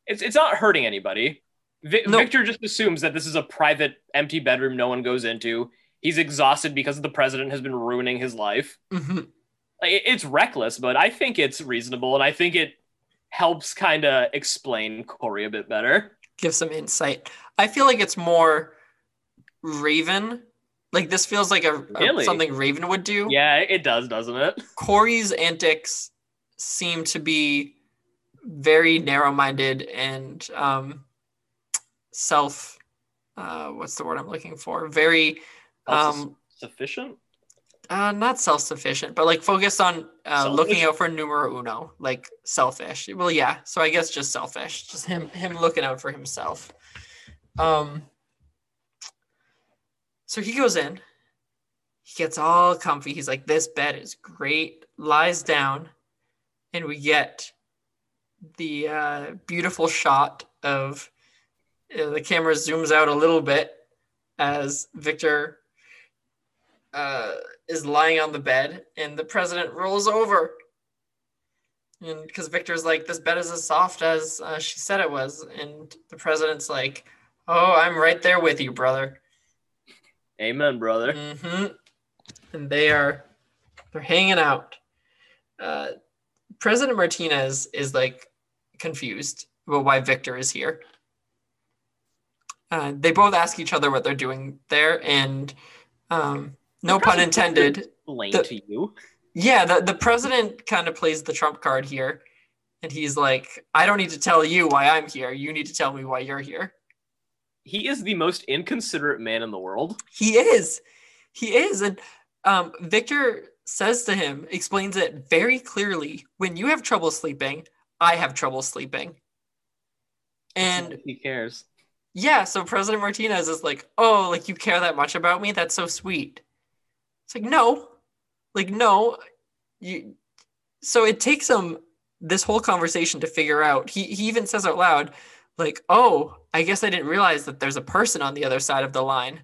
it's it's not hurting anybody. Vi- No. Victor just assumes that this is a private, empty bedroom no one goes into. He's exhausted because the president has been ruining his life. Mhm. Like, it's reckless, but I think it's reasonable, and I think it helps kind of explain Cory a bit better. give some insight. I feel like it's more Raven. Like this feels like a, a- something Raven would do. Yeah, it does, doesn't it? Cory's antics seem to be very narrow-minded and um, self. Uh, what's the word I'm looking for? Very, um, Sufficient. Uh, not self-sufficient, but like focused on uh, looking out for numero uno, like selfish. Well, yeah. So I guess just selfish, just him, him looking out for himself. Um. So he goes in. He gets all comfy. He's like, "This bed is great." Lies down, and we get the uh, beautiful shot of uh, the camera zooms out a little bit as Victor uh, is lying on the bed and the president rolls over. And because Victor's like, this bed is as soft as uh, she said it was. And the president's like, oh, I'm right there with you, brother. Amen, brother. hmm And they are, they're hanging out. Uh, President Martinez is like confused about why Victor is here. Uh, they both ask each other what they're doing there, and um, no pun intended. Explain The- to you. Yeah, the, the president kind of plays the trump card here. And he's like, I don't need to tell you why I'm here. You need to tell me why you're here. He is the most inconsiderate man in the world. He is. He is. And um, Victor says to him, explains it very clearly when you have trouble sleeping, I have trouble sleeping. And he cares. yeah, so President Martinez is like, oh, like you care that much about me? That's so sweet. It's like, no, like, no. You, so it takes him this whole conversation to figure out. He, he even says out loud, like, oh, I guess I didn't realize that there's a person on the other side of the line.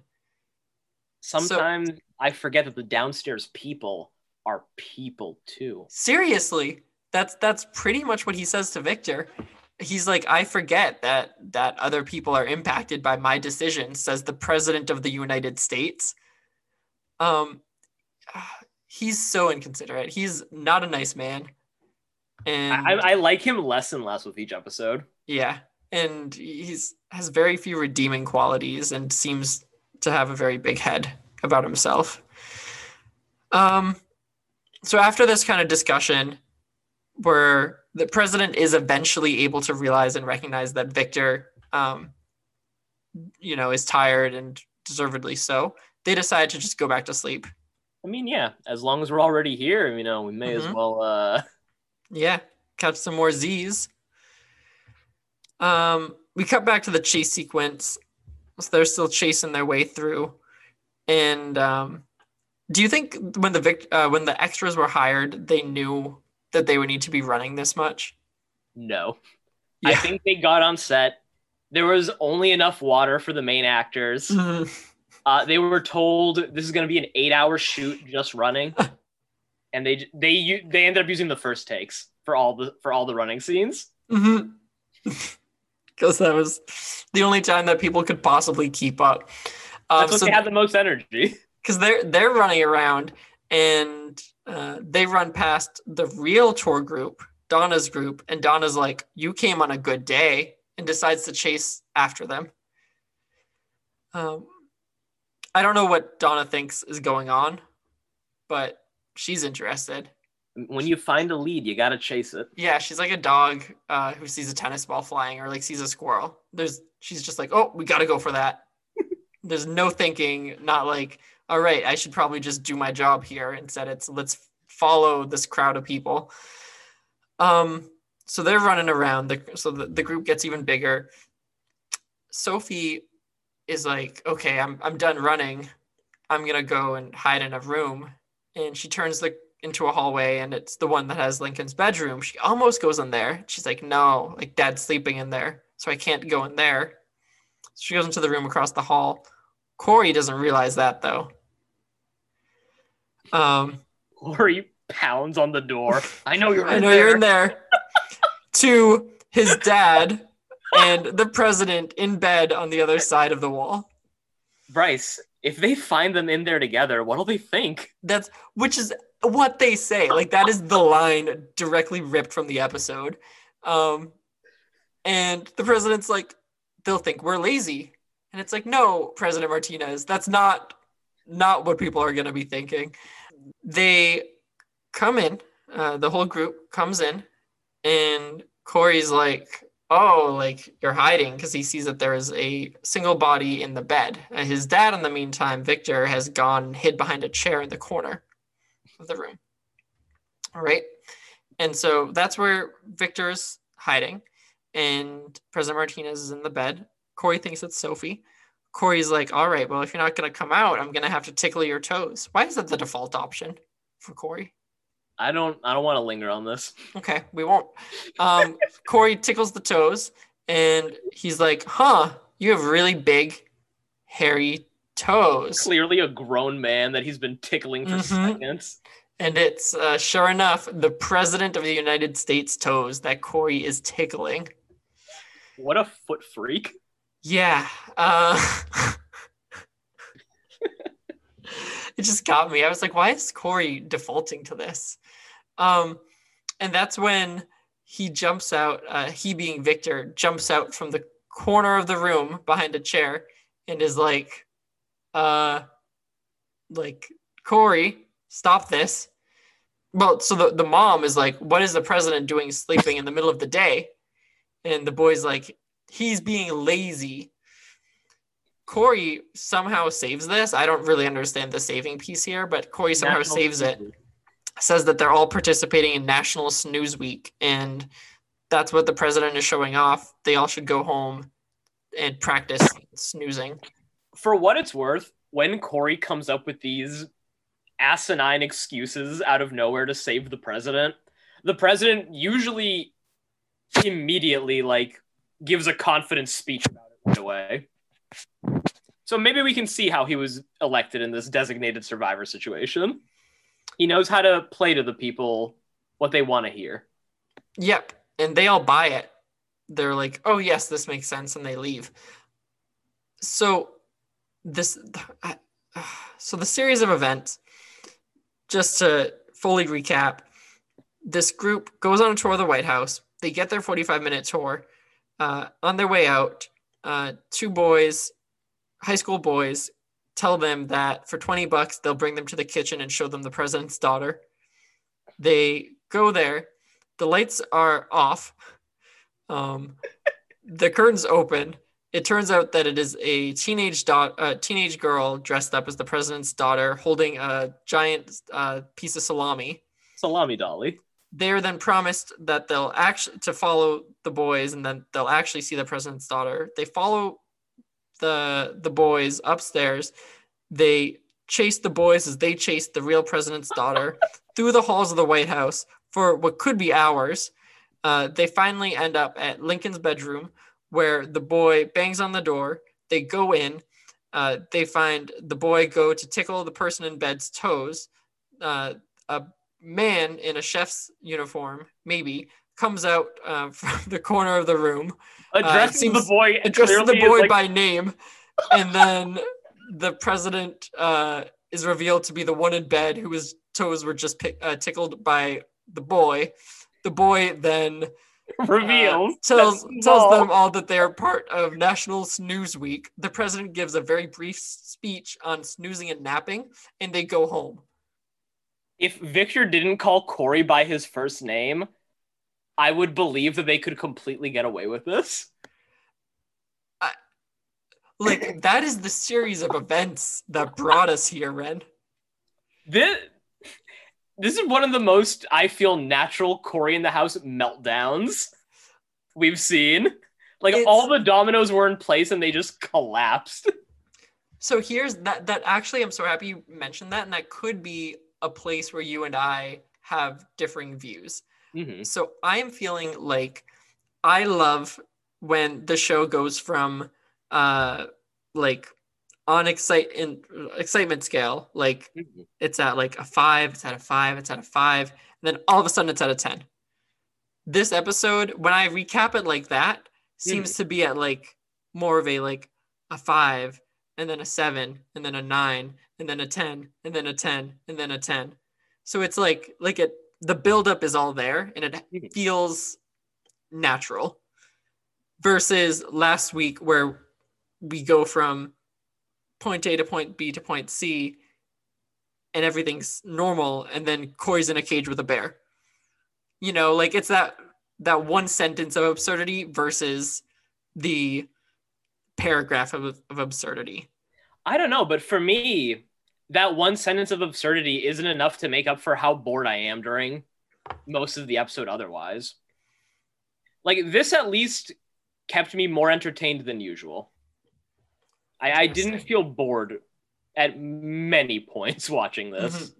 Sometimes I forget that the downstairs people are people too. Seriously, that's that's pretty much what he says to Victor. He's like, I forget that that other people are impacted by my decisions, says the president of the United States. Um, he's so inconsiderate. He's not a nice man, and I, I like him less and less with each episode. yeah, and he's has very few redeeming qualities and seems to have a very big head about himself. Um, so after this kind of discussion, where the president is eventually able to realize and recognize that Victor, um, you know, is tired and deservedly so, they decide to just go back to sleep. I mean, yeah, as long as we're already here, you know, we may as Mhm. well. uh Yeah, catch some more Z's. Um, we cut back to the chase sequence. So they're still chasing their way through. And um, do you think when the vic- uh, when the extras were hired, they knew that they would need to be running this much? No, I think they got on set. There was only enough water for the main actors. Mhm. Uh, they were told this is going to be an eight-hour shoot just running, and they they they ended up using the first takes for all the for all the running scenes. Mm-hmm. Because that was the only time that people could possibly keep up. Um, That's when so they had the most energy. because they're they're running around and uh, they run past the real tour group, Donna's group, and Donna's like, "You came on a good day," and decides to chase after them. Um, I don't know what Donna thinks is going on, but she's interested. When you find a lead, you got to chase it. Yeah, she's like a dog uh, who sees a tennis ball flying or like sees a squirrel. There's she's just like, oh, we gotta go for that. There's no thinking, not like, all right, I should probably just do my job here. Instead, it's let's follow this crowd of people. Um, so they're running around. The, so the, the group gets even bigger. Sophie is like, okay, I'm I'm done running. I'm gonna go and hide in a room. And she turns the into a hallway and it's the one that has Lincoln's bedroom. She almost goes in there. She's like, no, like dad's sleeping in there. So I can't go in there. She goes into the room across the hall. Cory doesn't realize that though. Um, Cory pounds on the door. I know you're. I know there. you're in there. to his dad and the president in bed on the other side of the wall. Bryce, if they find them in there together, what'll they think? That's which is what they say. Like that is the line directly ripped from the episode. Um, and the president's like, they'll think we're lazy, and it's like, no, President Martinez, that's not not what people are going to be thinking. They come in, uh, the whole group comes in, and Cory's like, oh, like you're hiding because he sees that there is a single body in the bed. Uh, his dad, in the meantime, Victor, has gone and hid behind a chair in the corner of the room. All right. And so that's where Victor's hiding, and President Martinez is in the bed. Cory thinks it's Sophie. Cory's like, all right, well, if you're not going to come out, I'm going to have to tickle your toes. Why is that the default option for Cory? I don't. I don't want to linger on this. Okay, we won't. Um, Cory tickles the toes, and he's like, "Huh, you have really big, hairy toes." Clearly, a grown man that he's been tickling for Mhm. seconds. And it's uh, sure enough the president of the United States toes that Cory is tickling. What a foot freak! Yeah. Uh, it just got me. I was like, why is Cory defaulting to this? Um, and that's when he jumps out, uh, he being Victor, jumps out from the corner of the room behind a chair and is like, uh, like, Cory, stop this. Well, so the, the mom is like, what is the president doing sleeping in the middle of the day? And the boy's like, he's being lazy. Cory somehow saves this. I don't really understand the saving piece here, but Cory somehow saves it. Says that they're all participating in National Snooze Week, and that's what the president is showing off. They all should go home and practice snoozing. For what it's worth, when Cory comes up with these asinine excuses out of nowhere to save the president, the president usually immediately like gives a confident speech about it right away. So maybe we can see how he was elected in this designated survivor situation. He knows how to play to the people what they want to hear. Yep, and they all buy it. They're like, "Oh yes, this makes sense," and they leave. So this, so the series of events, just to fully recap, this group goes on a tour of the White House. They get their forty-five minute tour. Uh, on their way out, uh, two boys, high school boys, tell them that for twenty bucks they'll bring them to the kitchen and show them the president's daughter. They go there. The lights are off. Um, the curtains open. It turns out that it is a teenage dot, uh, teenage girl dressed up as the president's daughter, holding a giant uh, piece of salami. Salami Dolly. They're then promised that they'll actually to follow the boys, and then they'll actually see the president's daughter. They follow the the boys upstairs. They chase the boys as they chase the real president's daughter through the halls of the White House for what could be hours. Uh, they finally end up at Lincoln's bedroom, where the boy bangs on the door. They go in. Uh, they find the boy go to tickle the person in bed's toes. Uh, a man in a chef's uniform, maybe, comes out uh, from the corner of the room, Addressing the seems- boy addresses the boy like, by name, and then the president uh, is revealed to be the one in bed whose toes were just pick, uh, tickled by the boy. The boy then uh, reveals tells tells them all that they are part of National Snooze Week. The president gives a very brief speech on snoozing and napping, and they go home. if Victor didn't call Cory by his first name, I would believe that they could completely get away with this. I, Like that is the series of events that brought us here, Ren. This this is one of the most I feel natural Cory in the house meltdowns we've seen. Like It's- all the dominoes were in place and they just collapsed. So here's that that actually I'm so happy you mentioned that, and that could be a place where you and I have differing views. Mhm. So I am feeling like I love when the show goes from uh like on excite in excitement scale, like Mhm. it's at like a five, it's at a five, it's at a five, and then all of a sudden it's at a 10. This episode, when I recap it like that, seems to be at like more of a like a five, and then a seven, and then a nine, and then a 10, and then a 10, and then a 10. So it's like like it the buildup is all there and it Mhm. feels natural versus last week where we go from point A to point B to point C and everything's normal and then Cory's in a cage with a bear. You know, like it's that that one sentence of absurdity versus the paragraph of, of absurdity. I don't know, but for me, that one sentence of absurdity isn't enough to make up for how bored I am during most of the episode otherwise. Like this at least kept me more entertained than usual. I, I didn't feel bored at many points watching this. Mhm.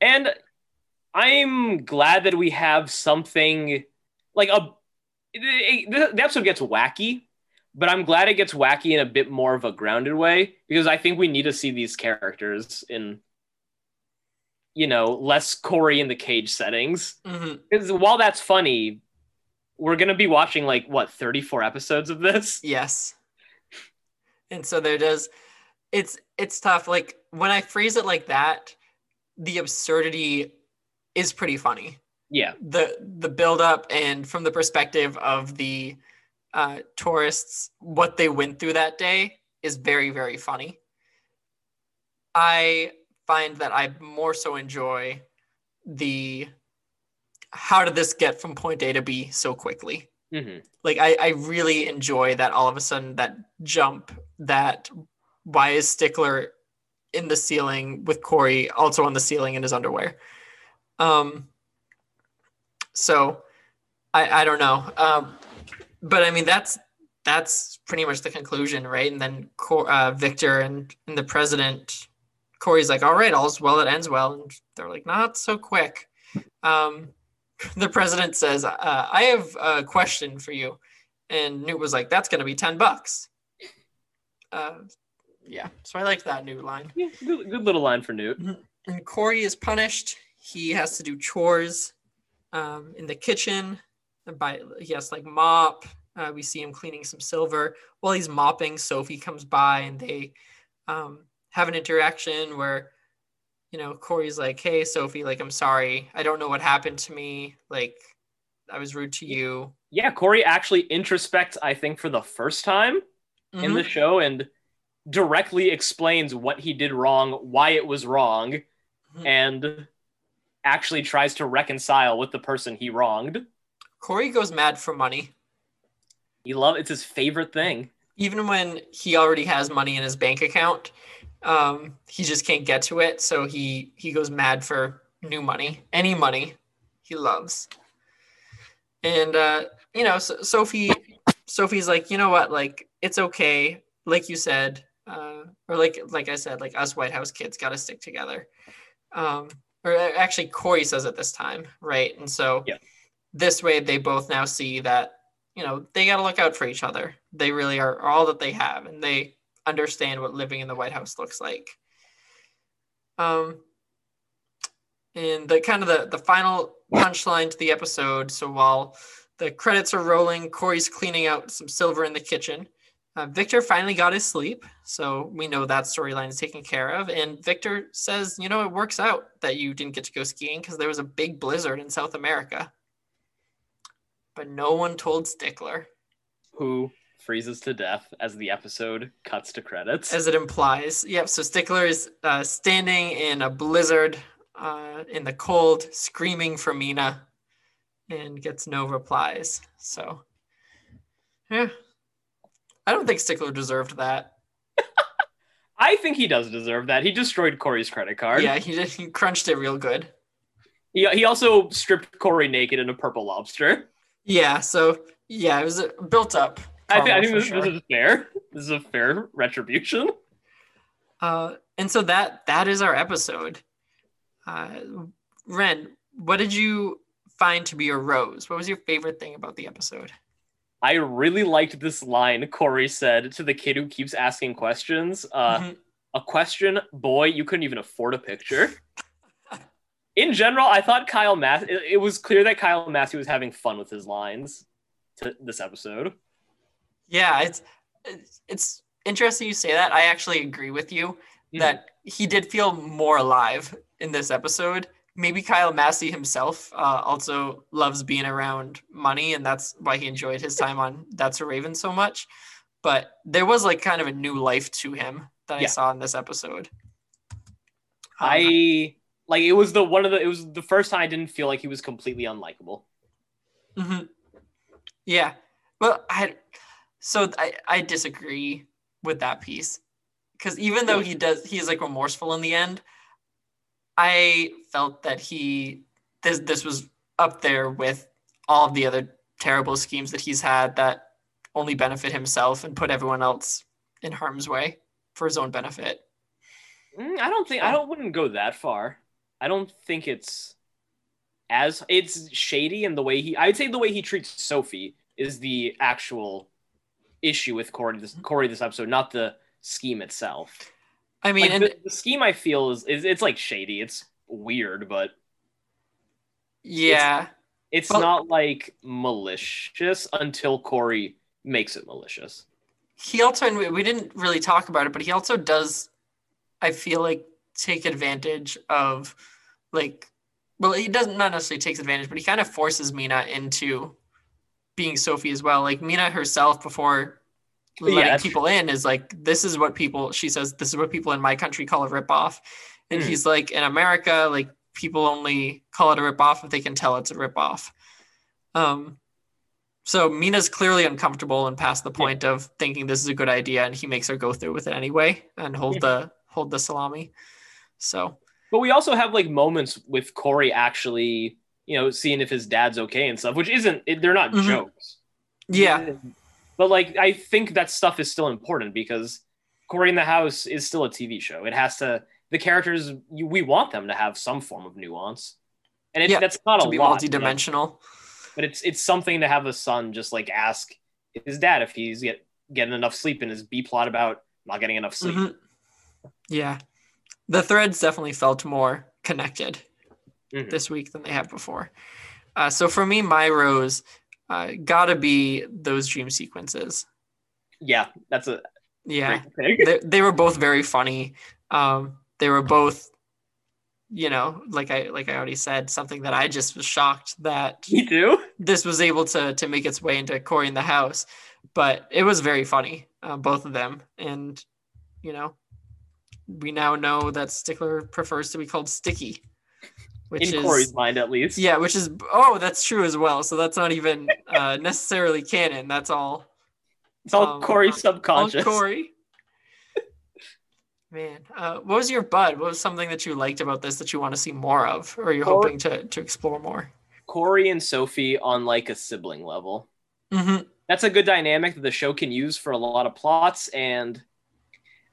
And I'm glad that we have something like a the the episode gets wacky, but I'm glad it gets wacky in a bit more of a grounded way because I think we need to see these characters in you know, less Cory in the cage settings. Mm-hmm. Because while that's funny, we're gonna be watching like what 34 episodes of this. Yes. And so there does it's it's tough. Like when I phrase it like that, the absurdity is pretty funny. Yeah, The the build up and from the perspective of the uh, tourists, what they went through that day is very, very funny. I find that I more so enjoy the how did this get from point A to B so quickly? hmm like I, I really enjoy that all of a sudden that jump that why is Stickler in the ceiling with Cory also on the ceiling in his underwear. Um so I I don't know. Um but I mean that's that's pretty much the conclusion, right? And then uh, Victor and, and the president, Cory's like, all right, all's well that ends well. And they're like, not so quick. Um, the president says, uh, I have a question for you. And Newt was like, that's going to be 10 bucks. Uh, yeah. So I like that new line. yeah good, good little line for Newt. And Cory is punished. He has to do chores um, in the kitchen. By he has like mop. Uh, we see him cleaning some silver. While he's mopping, Sophie comes by and they um, have an interaction where, you know, Cory's like, "Hey, Sophie, like I'm sorry. I don't know what happened to me. Like I was rude to you." Yeah, Cory actually introspects, I think, for the first time in Mhm. the show and directly explains what he did wrong, why it was wrong, Mhm. and actually tries to reconcile with the person he wronged. Cory goes mad for money. He love it's his favorite thing. even when he already has money in his bank account um, he just can't get to it so he he goes mad for new money any money he loves and uh, you know so, sophie sophie's like you know what like it's okay like you said uh, or like like i said like us white house kids got to stick together um, or uh, actually cory says it this time right and so Yeah. This way they both now see that you know they got to look out for each other. They really are all that they have and they understand what living in the white house looks like. Um and the kind of the the final punchline to the episode so while the credits are rolling cory's cleaning out some silver in the kitchen uh, victor finally got his sleep. So we know that storyline is taken care of and victor says you know it works out that you didn't get to go skiing because there was a big blizzard in south america but no one told stickler Who freezes to death as the episode cuts to credits. as it implies. Yep. So Stickler is uh, standing in a blizzard uh, in the cold, screaming for Meena, and gets no replies. So, yeah, I don't think Stickler deserved that. I think he does deserve that. He destroyed Cory's credit card. Yeah, he did. He crunched it real good. He, he also stripped Cory naked in a purple lobster. Yeah. So yeah, it was a built up. I, thi- I think this, sure. this is fair. This is a fair retribution. Uh, and so that that is our episode. Uh, Ren, what did you find to be a rose? What was your favorite thing about the episode? I really liked this line Cory said to the kid who keeps asking questions. Uh, Mhm. A question, boy, you couldn't even afford a picture. In general, I thought Kyle Mass. It, it was clear that Kyle Massey was having fun with his lines to this episode. Yeah, it's it's- interesting you say that. I actually agree with you Mhm. that he did feel more alive in this episode. Maybe Kyle Massey himself uh, also loves being around money, and that's why he enjoyed his time on That's So Raven so much. But there was like kind of a new life to him that I saw in this episode. Um, I like it was the one of the it was the first time I didn't feel like he was completely unlikable. Mhm. Yeah. Well, I so I I disagree with that piece because even though he does he is like remorseful in the end, I felt that he this this was up there with all of the other terrible schemes that he's had that only benefit himself and put everyone else in harm's way for his own benefit. Mm, I don't think I don't wouldn't go that far. I don't think it's as it's shady in the way he. I'd say the way he treats Sophie is the actual issue with Cory this mm-hmm. Cory this episode, not the scheme itself. I mean, Like, the, the scheme I feel is, is it's like shady. It's weird, but yeah, it's Well- not like malicious until Cory makes it malicious. he also and we, we didn't really talk about it but he also does i feel like take advantage of like well he doesn't not necessarily takes advantage but he kind of forces meena into being sophie as well. Like meena herself before letting Yeah, people in is like this is what people she says this is what people in my country call a ripoff. And Hmm. he's like in america like people only call it a ripoff if they can tell it's a ripoff. Um so Meena's clearly uncomfortable and past the point of thinking this is a good idea, and he makes her go through with it anyway and hold the hold the salami. So But we also have like moments with Cory actually, you know, seeing if his dad's okay and stuff, which isn't it, they're not Mhm. jokes. yeah, But like I think that stuff is still important because Cory in the House is still a TV show. It has to the characters you, we want them to have some form of nuance. And it's Yeah, that's not to a be lot, you know, multidimensional. but it's it's something to have a son just like ask his dad if he's get, getting enough sleep in his B plot about not getting enough sleep. Mhm. Yeah, the threads definitely felt more connected Mhm. this week than they have before. Uh, so for me, my rose uh, gotta be those dream sequences. Yeah, that's a Yeah, they, they were both very funny. Um, they were both, you know, like I like I already said, something that I just was shocked that Me too. this was able to to make its way into Cory in the house. But it was very funny, uh, both of them, and you know, we now know that Stickler prefers to be called Sticky. which in is Cory's mind at least. yeah, which is oh, that's true as well. So that's not even uh, necessarily canon. That's all It's all Um, Cory all subconscious. Cory. Man, uh, what was your bud? What was something that you liked about this that you want to see more of, or you're Cor- hoping to to explore more? Cory and Sophie on like a sibling level. Mm-hmm. That's a good dynamic that the show can use for a lot of plots. And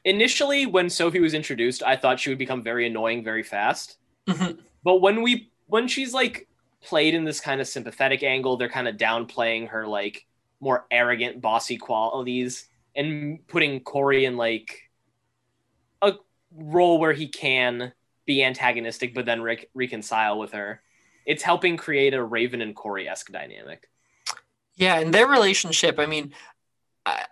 initially, when Sophie was introduced, I thought she would become very annoying very fast. Mhm. But when we when she's like played in this kind of sympathetic angle, they're kind of downplaying her like more arrogant, bossy qualities and putting Cory in like a role where he can be antagonistic but then re- reconcile with her. It's helping create a Raven and Cory esque dynamic. Yeah, and their relationship. I mean,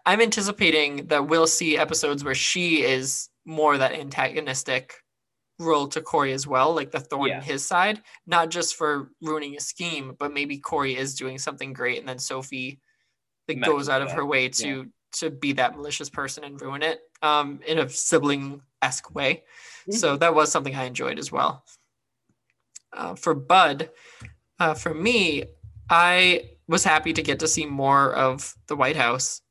I'm anticipating that we'll see episodes where she is more that antagonistic role to Cory as well, like the thorn Yeah. in his side, not just for ruining a scheme, but maybe Cory is doing something great, and then Sophie like goes out of her way to to be that malicious person and ruin it, um, in a sibling esque way. Mhm. So that was something I enjoyed as well. Uh, for Bud, uh, for me, I was happy to get to see more of the White House,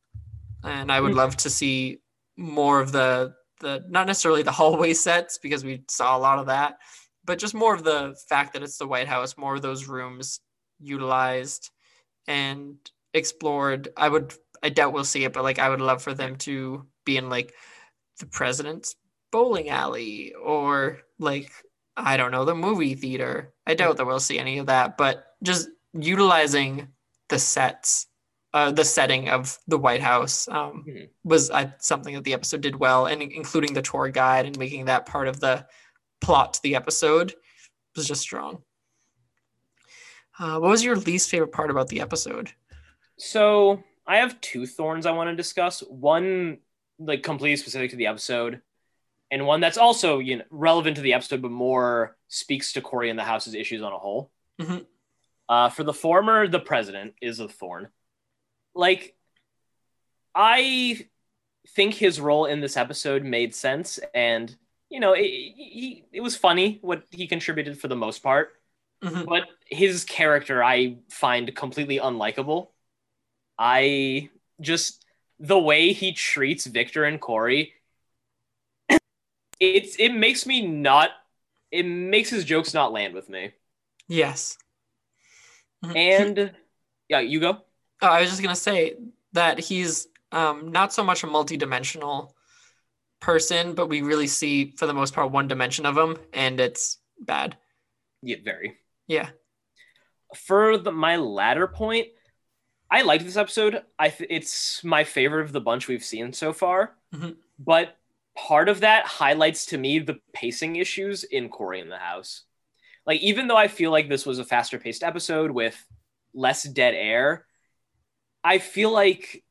and I would love to see more of the the not necessarily the hallway sets because we saw a lot of that, but just more of the fact that it's the White House, more of those rooms utilized and explored. I would I doubt we'll see it, but like I would love for them to be in like the president's bowling alley or like I don't know, the movie theater. I doubt that we'll see any of that, but just utilizing the sets, uh, the setting of the White House um, Mhm. was uh, something that the episode did well, and including the tour guide and making that part of the plot to the episode was just strong. Uh, what was your least favorite part about the episode? So I have two thorns I want to discuss. One like completely specific to the episode, and one that's also you know relevant to the episode, but more speaks to Cory and the house's issues on a whole. Mhm. Uh, for the former, the president is a thorn. Like, I think his role in this episode made sense, and you know, it, he, it was funny what he contributed for the most part Mhm. but his character I find completely unlikable. I just the way he treats Victor and Cory it's it makes me not it makes his jokes not land with me. Yes. Mhm. And yeah, you go. Oh, I was just gonna say that he's um, not so much a multi-dimensional person, but we really see for the most part one dimension of him, and it's bad. Yeah, very. Yeah. For the, my latter point, I liked this episode. I th- it's my favorite of the bunch we've seen so far. Mhm. But part of that highlights to me the pacing issues in Cory in the House. Like even though I feel like this was a faster paced episode with less dead air, I feel like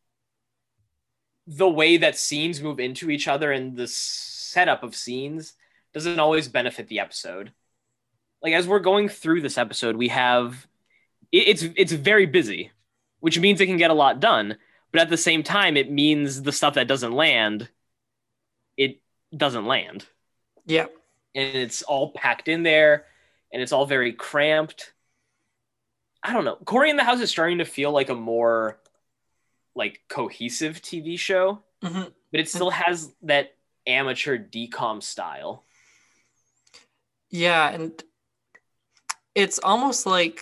the way that scenes move into each other and the setup of scenes doesn't always benefit the episode like as we're going through this episode, we have it's it's very busy, which means it can get a lot done. But at the same time, it means the stuff that doesn't land, it doesn't land, Yeah. and it's all packed in there, and it's all very cramped. I don't know. Cory in the House is starting to feel like a more like cohesive TV show, Mhm. but it still has that amateur DCOM style. Yeah, and it's almost like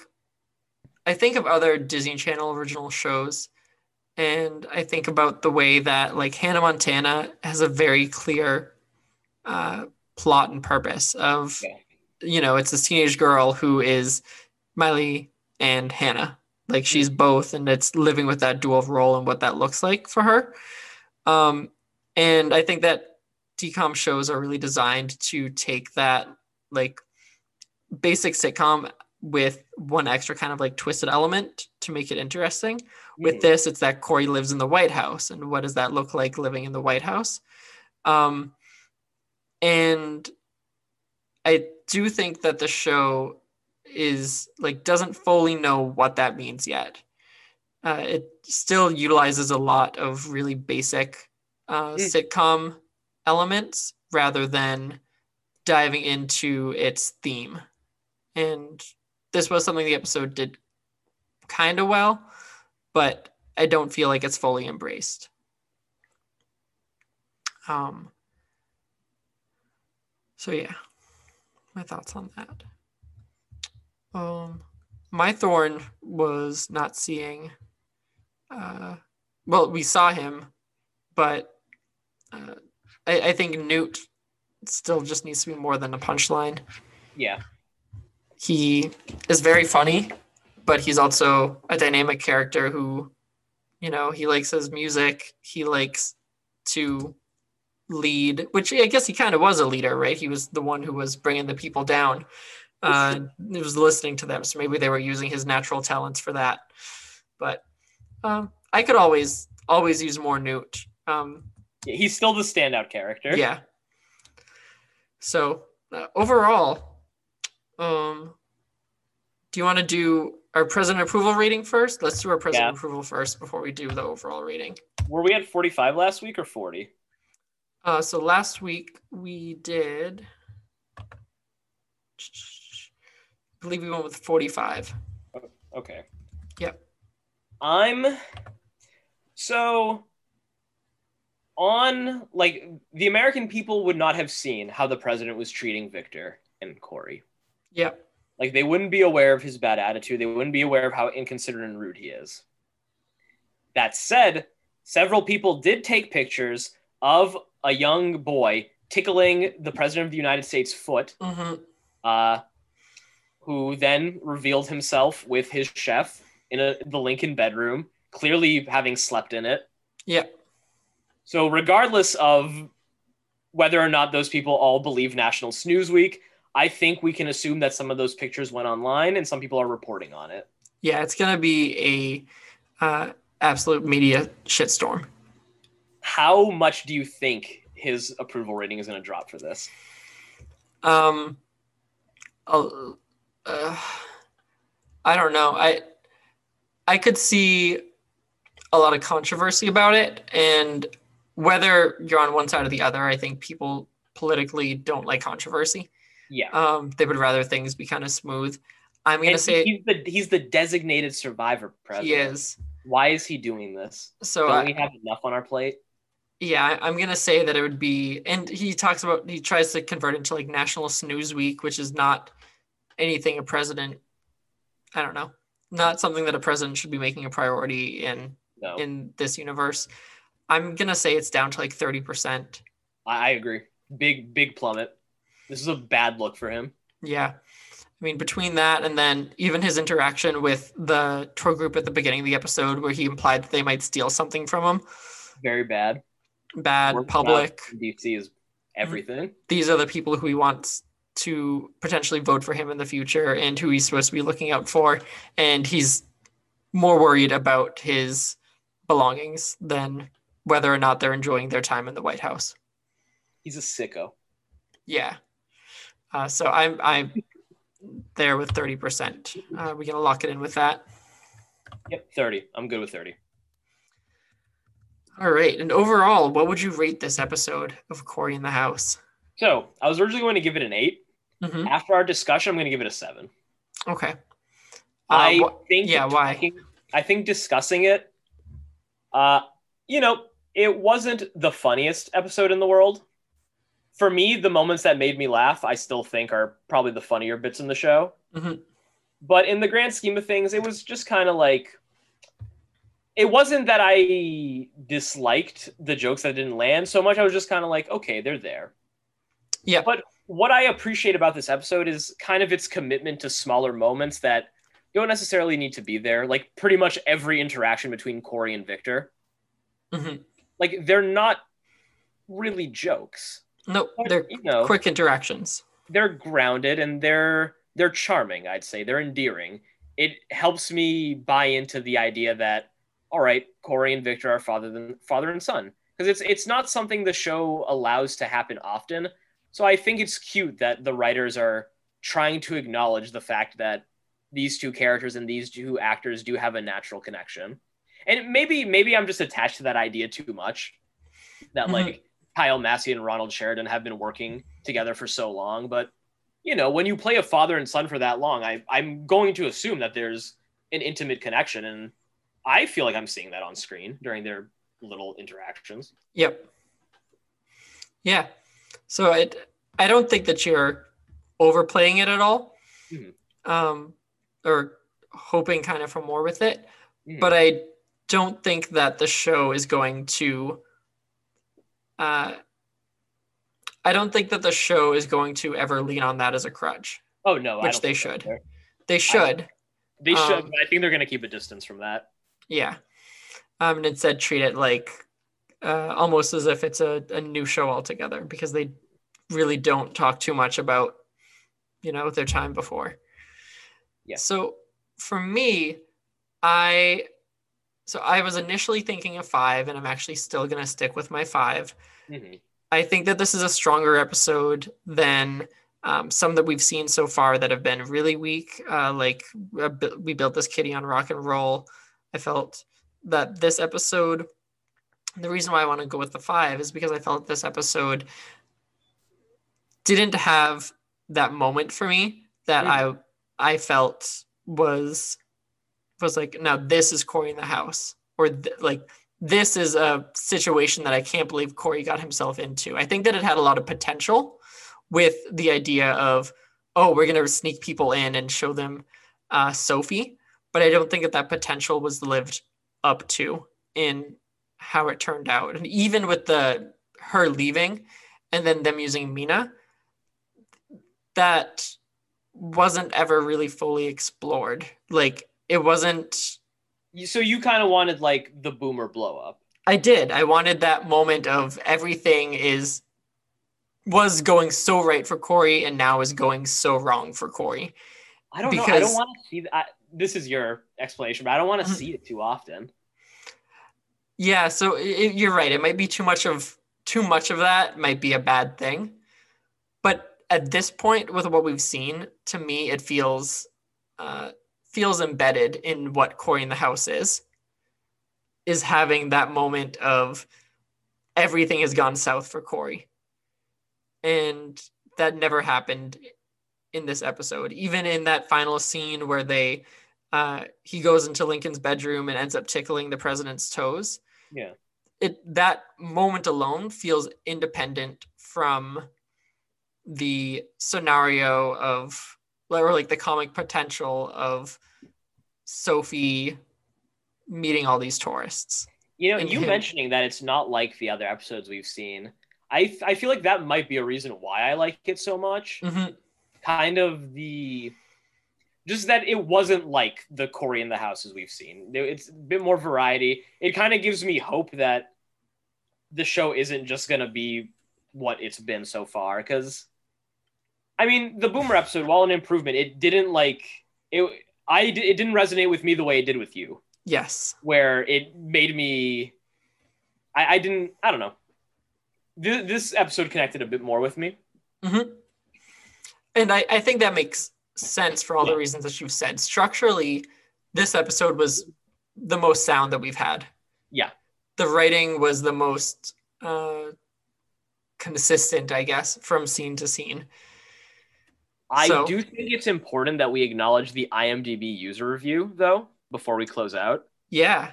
I think of other Disney Channel original shows, and I think about the way that like Hannah Montana has a very clear uh, plot and purpose of, you know, it's this teenage girl who is Miley and Hannah. Like she's both, and it's living with that dual role and what that looks like for her. Um, and I think that DCOM shows are really designed to take that like basic sitcom with one extra kind of like twisted element to make it interesting. With Mhm. this, it's that Cory lives in the White House, and what does that look like living in the White House? Um, and I do think that the show is like doesn't fully know what that means yet. Uh, it still utilizes a lot of really basic uh, Mm. sitcom elements rather than diving into its theme and this was something the episode did kind of well, but I don't feel like it's fully embraced. Um. So yeah, my thoughts on that. Um, my thorn was not seeing. Uh, well, we saw him, but uh, I, I think Newt still just needs to be more than a punchline. Yeah. He is very funny, but he's also a dynamic character who, you know, he likes his music. He likes to lead, which I guess he kind of was a leader, right? He was the one who was bringing the people down. Uh, he was listening to them, so maybe they were using his natural talents for that. But um, I could always always use more Newt. Um, He's still the standout character. yeah. So uh, overall, um, do you want to do our president approval rating first? Let's do our president Yeah. approval first before we do the overall rating. Were we at 45 last week or 40? Uh, so last week we did, believe we went with 45. Okay. Yep. I'm so on like the American people would not have seen how the president was treating Victor and Cory. Yep. Like they wouldn't be aware of his bad attitude. They wouldn't be aware of how inconsiderate and rude he is. That said, several people did take pictures of a young boy tickling the president of the United States' foot, hmm uh, who then revealed himself with his chef in a, the Lincoln bedroom, clearly having slept in it. Yep. So, regardless of whether or not those people all believe National Snooze Week, I think we can assume that some of those pictures went online and some people are reporting on it. Yeah, it's gonna be a uh, absolute media shitstorm. How much do you think his approval rating is going to drop for this? Um, uh, I don't know. I I could see a lot of controversy about it, and whether you're on one side or the other, I think people politically don't like controversy. Yeah. Um, they would rather things be kind of smooth. I'm gonna And say he's the he's the designated survivor president. he is. Why is he doing this? So Don't I, we have enough on our plate? Yeah, I'm gonna say that it would be, and he talks about he tries to convert it into like National Snooze Week, which is not anything a president. I don't know, not something that a president should be making a priority in No, in this universe. I'm gonna say it's down to like thirty percent. I, I agree. Big big plummet. This is a bad look for him. Yeah, I mean between that and then even his interaction with the tour group at the beginning of the episode, where he implied that they might steal something from him. Very bad. Bad public. DC is everything. these are the people who he wants to potentially vote for him in the future and who he's supposed to be looking out for. And he's more worried about his belongings than whether or not they're enjoying their time in the White House. He's a sicko. Yeah. Uh, so I'm I'm there with thirty percent. Uh, we gonna lock it in with that. Yep, 30. I'm good with 30. All right. And overall, what would you rate this episode of Cory in the House? So I was originally going to give it an eight. Mhm. After our discussion, I'm going to give it a seven. Okay. Uh, I wh- think yeah, why? talking- I think discussing it, uh, you know, it wasn't the funniest episode in the world. For me, the moments that made me laugh, I still think are probably the funnier bits in the show. Mhm. But in the grand scheme of things, it was just kind of like it wasn't that I disliked the jokes that didn't land so much. I was just kind of like, okay, they're there. Yeah. But what I appreciate about this episode is kind of its commitment to smaller moments that don't necessarily need to be there. Like pretty much every interaction between Cory and Victor, Mhm. like they're not really jokes. Nope. But, They're you know, quick interactions. they're grounded and they're they're charming. I'd say they're endearing. It helps me buy into the idea that all right, Cory and Victor are father than father and son because it's it's not something the show allows to happen often. So I think it's cute that the writers are trying to acknowledge the fact that these two characters and these two actors do have a natural connection. And maybe maybe I'm just attached to that idea too much. That Mhm. like Kyle Massey and Rondell Sheridan have been working together for so long, but you know, when you play a father and son for that long, I, I'm going to assume that there's an intimate connection. And I feel like I'm seeing that on screen during their little interactions. Yep. Yeah. So it, I don't think that you're overplaying it at all, Mhm. um, or hoping kind of for more with it. Mhm. But I don't think that the show is going to. Uh, I don't think that the show is going to ever lean on that as a crutch. Oh, no. I Which they should. They should. They should, Um, I think they're going to keep a distance from that. Yeah. Um, and instead treat it like uh, almost as if it's a, a new show altogether because they really don't talk too much about, you know, their time before. Yeah. So for me, I so I was initially thinking of five, and I'm actually still gonna stick with my five. Mhm. I think that this is a stronger episode than um, some that we've seen so far that have been really weak. Uh, like uh, we built this kitty on rock and roll. I felt that this episode, the reason why I want to go with the five is because I felt this episode didn't have that moment for me that I I felt was was like now this is Cory in the house or th- like this is a situation that I can't believe Cory got himself into. I think that it had a lot of potential with the idea of, oh, we're going to sneak people in and show them uh, Sophie. But I don't think that that potential was lived up to in how it turned out. And even with the her leaving and then them using Meena, that wasn't ever really fully explored. Like it wasn't So you kind of wanted like the boomer blow up. I did. I wanted that moment of everything is was going so right for Cory and now is going so wrong for Cory. I don't know. I don't want to see that. This is your explanation, but I don't want to Mhm. see it too often. Yeah, so i i- you're right. It might be too much of too much of that might be a bad thing. But at this point with what we've seen, to me it feels uh feels embedded in what Cory in the house is. Is having that moment of everything has gone south for Cory. And that never happened in this episode. Even in that final scene where they uh, he goes into Lincoln's bedroom and ends up tickling the president's toes. Yeah. It that moment alone feels independent from the scenario of or like the comic potential of Sophie meeting all these tourists. You know, And you him. mentioning that it's not like the other episodes we've seen. I I feel like that might be a reason why I like it so much. Mhm. Kind of the just that it wasn't like the Cory in the houses we've seen. It's a bit more variety. It kind of gives me hope that the show isn't just gonna be what it's been so far. Because, I mean, the Boomer episode, while an improvement, it didn't like it. I it didn't resonate with me the way it did with you Yes. where it made me I, I didn't I don't know. This, this episode connected a bit more with me. And I, I think that makes sense for all the reasons that you've said. Structurally, this episode was the most sound that we've had. Yeah. The writing was the most uh, consistent, I guess, from scene to scene. I So- do think it's important that we acknowledge the IMDb user review though before we close out. Yeah.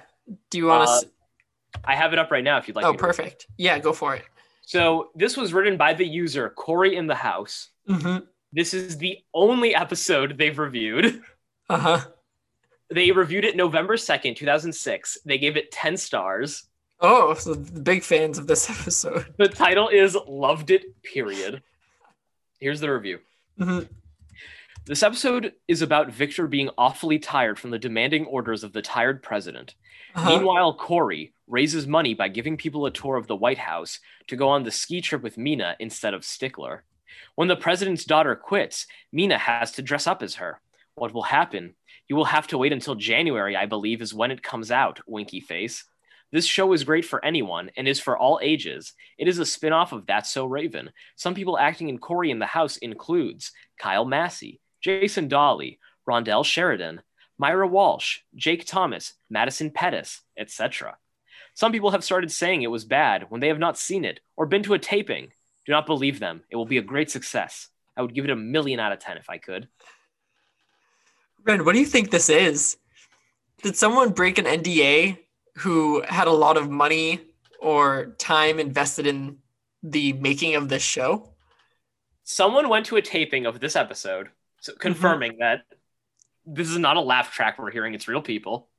Do you want to? Uh, I have it up right now if you'd like. oh, to read it. perfect. Yeah, go for it. So this was written by the user Cory in the House. hmm This is the only episode they've reviewed. Uh huh. They reviewed it November 2nd, 2006. They gave it 10 stars. Oh, so the big fans of this episode. The title is Loved It, period. Here's the review. Mhm. This episode is about Victor being awfully tired from the demanding orders of the tired president. Uh-huh. Meanwhile, Cory raises money by giving people a tour of the White House to go on the ski trip with Meena instead of Stickler. When the president's daughter quits, Meena has to dress up as her. What will happen? You will have to wait until January, I believe, is when it comes out, winky face. This show is great for anyone and is for all ages. It is a spin off of That's So Raven. Some people acting in Cory in the House includes Kyle Massey, Jason Dolley, Rondell Sheridan, Maiara Walsh, Jake Thomas, Madison Pettis, etc. Some people have started saying it was bad when they have not seen it or been to a taping. Do not believe them. It will be a great success. I would give it a million out of 10 if I could. Ren, what do you think this is? Did someone break an NDA who had a lot of money or time invested in the making of this show? Someone went to a taping of this episode, so confirming that this is not a laugh track we're hearing, it's real people.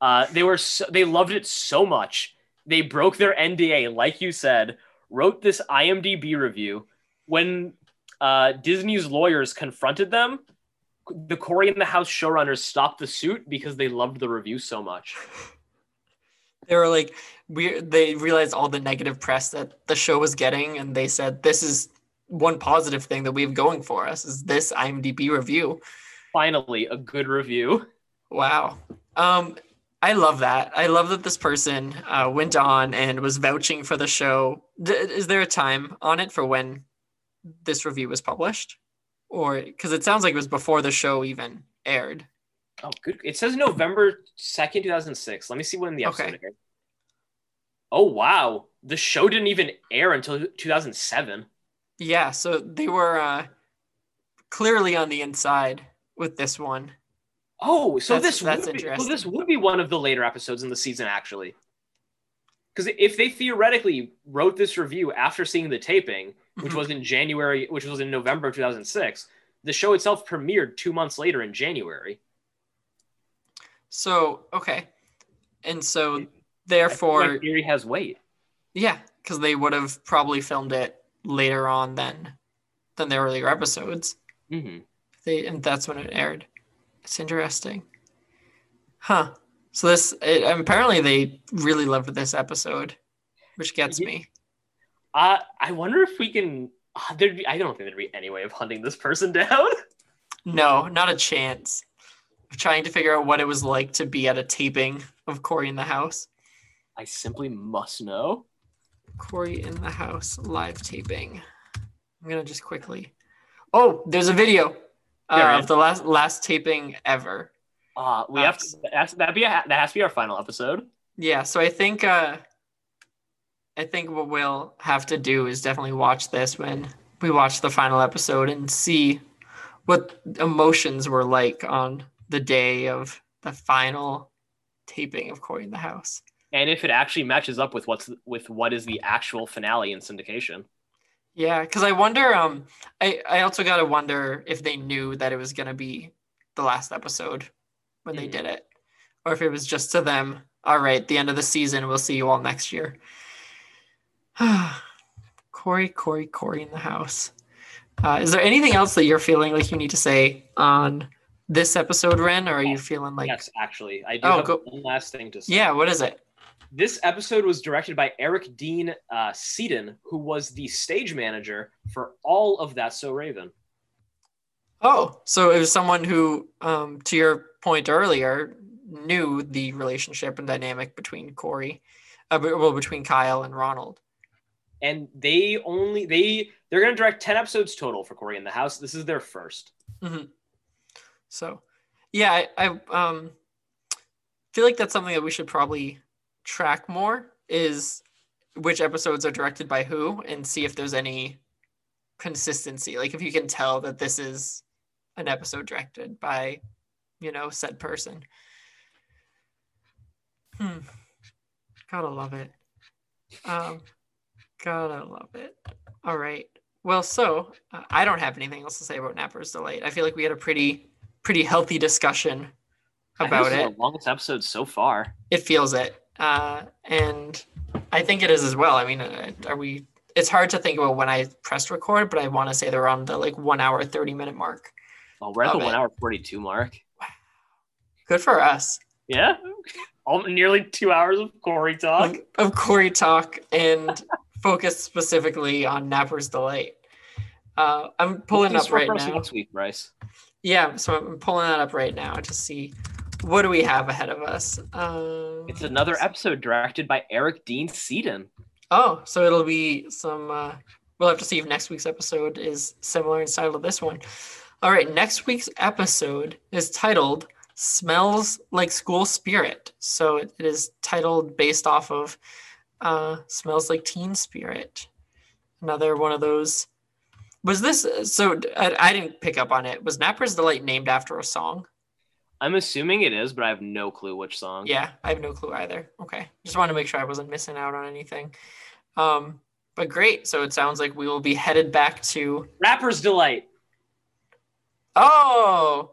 Uh, they were so, they loved it so much they broke their NDA, like you said, wrote this IMDb review. When uh, Disney's lawyers confronted them, the Cory in the House showrunners stopped the suit because they loved the review so much. They were like, we they realized all the negative press that the show was getting, and they said, "This is one positive thing that we have going for us is this IMDb review." Finally, a good review. Wow. Um, I love that. I love that this person uh, went on and was vouching for the show. D- is there a time on it for when this review was published, or because it sounds like it was before the show even aired? Oh, good. It says November 2nd, 2006. Let me see when the episode Okay. aired. Oh, wow. The show didn't even air until 2007. Yeah, so they were uh, clearly on the inside with this one. Oh, so That's- this that's would be, so this would be one of the later episodes in the season, actually. Because if they theoretically wrote this review after seeing the taping, which Mhm. was in January, which was in November of 2006, the show itself premiered two months later in January. So okay, and so I think my therefore, theory has weight. yeah, because they would have probably filmed it later on than than the earlier episodes. hmm They and that's when it aired. It's interesting, huh? So this it, apparently they really loved this episode, which gets Ye- me. Uh, I wonder if we can. Uh, there'd be, I don't think there'd be any way of hunting this person down. No, not a chance. Trying to figure out what it was like to be at a taping of Cory in the House. I simply must know. Cory in the House live taping. I'm gonna just quickly. Oh, there's a video uh, of the last last taping ever. Uh, we Uh, have to. That's, that be a, that has to be our final episode. Yeah, so I think uh, I think what we'll have to do is definitely watch this when we watch the final episode and see what emotions were like on the day of the final taping of Cory in the House. and if it actually matches up with what's with what is the actual finale in syndication. Yeah, because I wonder. Um, I I also gotta wonder if they knew that it was gonna be the last episode when they Mhm. did it, or if it was just to them. All right, the end of the season. We'll see you all next year. Cory, Cory, Cory in the house. Uh, is there anything else that you're feeling like you need to say on this episode, Ren, or are you feeling like? yes, actually, I do Oh, have go- one last thing to say. Yeah. What is it? This episode was directed by Eric Dean uh, Seaton, who was the stage manager for all of That So Raven. Oh, so it was someone who, um, to your point earlier, knew the relationship and dynamic between Cory, uh, well, between Kyle and Ronald. And they only they they're gonna direct 10 episodes total for Cory in the House. This is their first. So, yeah, I, I um feel like that's something that we should probably track more is which episodes are directed by who and see if there's any consistency. Like if you can tell that this is an episode directed by, you know, said person. Hmm. Gotta love it. Um, gotta love it. All right. Well, so uh, I don't have anything else to say about Napper's Delight. I feel like we had a pretty, pretty healthy discussion about it. the longest episode so far. It feels it, uh, and I think it is as well. I mean, uh, are we? It's hard to think about when I pressed record, but I want to say they're on the like one hour thirty minute mark. Well, we're at the Love it. one hour 42 mark. Wow. Good for us. Yeah. All, nearly two hours of Cory talk. Like, of Cory talk and focus specifically on Napper's Delight. Uh, I'm pulling up right now. Next week, Bryce. Yeah, so I'm pulling that up right now to see what do we have ahead of us. Um, It's another episode directed by Eric Dean Seaton. Oh, so it'll be some. Uh, we'll have to see if next week's episode is similar in style to this one. All right, next week's episode is titled "Smells Like School Spirit." So it, it is titled based off of uh, "Smells Like Teen Spirit." Another one of those Was this so? I, I didn't pick up on it. Was Napper's Delight named after a song? I'm assuming it is, but I have no clue which song. Yeah, I have no clue either. Okay, just wanted to make sure I wasn't missing out on anything. Um, but great. So it sounds like we will be headed back to. Rapper's Delight. Oh,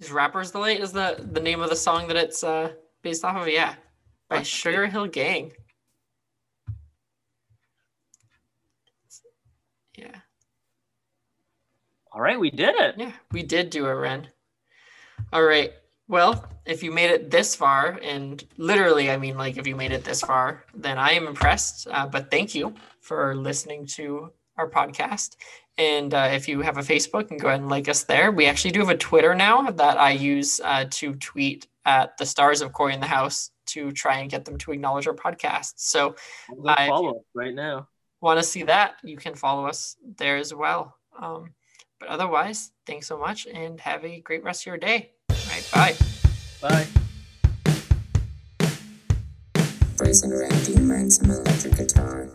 is Rapper's Delight is the the name of the song that it's uh based off of? Yeah, by Sugar Hill Gang. Yeah. All right, we did it. Yeah, we did do a Ren. All right. Well, if you made it this far, and literally, I mean, like, if you made it this far, then I am impressed. Uh, but thank you for listening to our podcast. And uh, if you have a Facebook, and go ahead and like us there. We actually do have a Twitter now that I use uh, to tweet at the stars of Cory in the House to try and get them to acknowledge our podcast. So, follow us right now. want to see that, you can follow us there as well. Um, but otherwise, thanks so much and have a great rest of your day. All right, bye. Bye. Brazen Randy learned some electric guitar.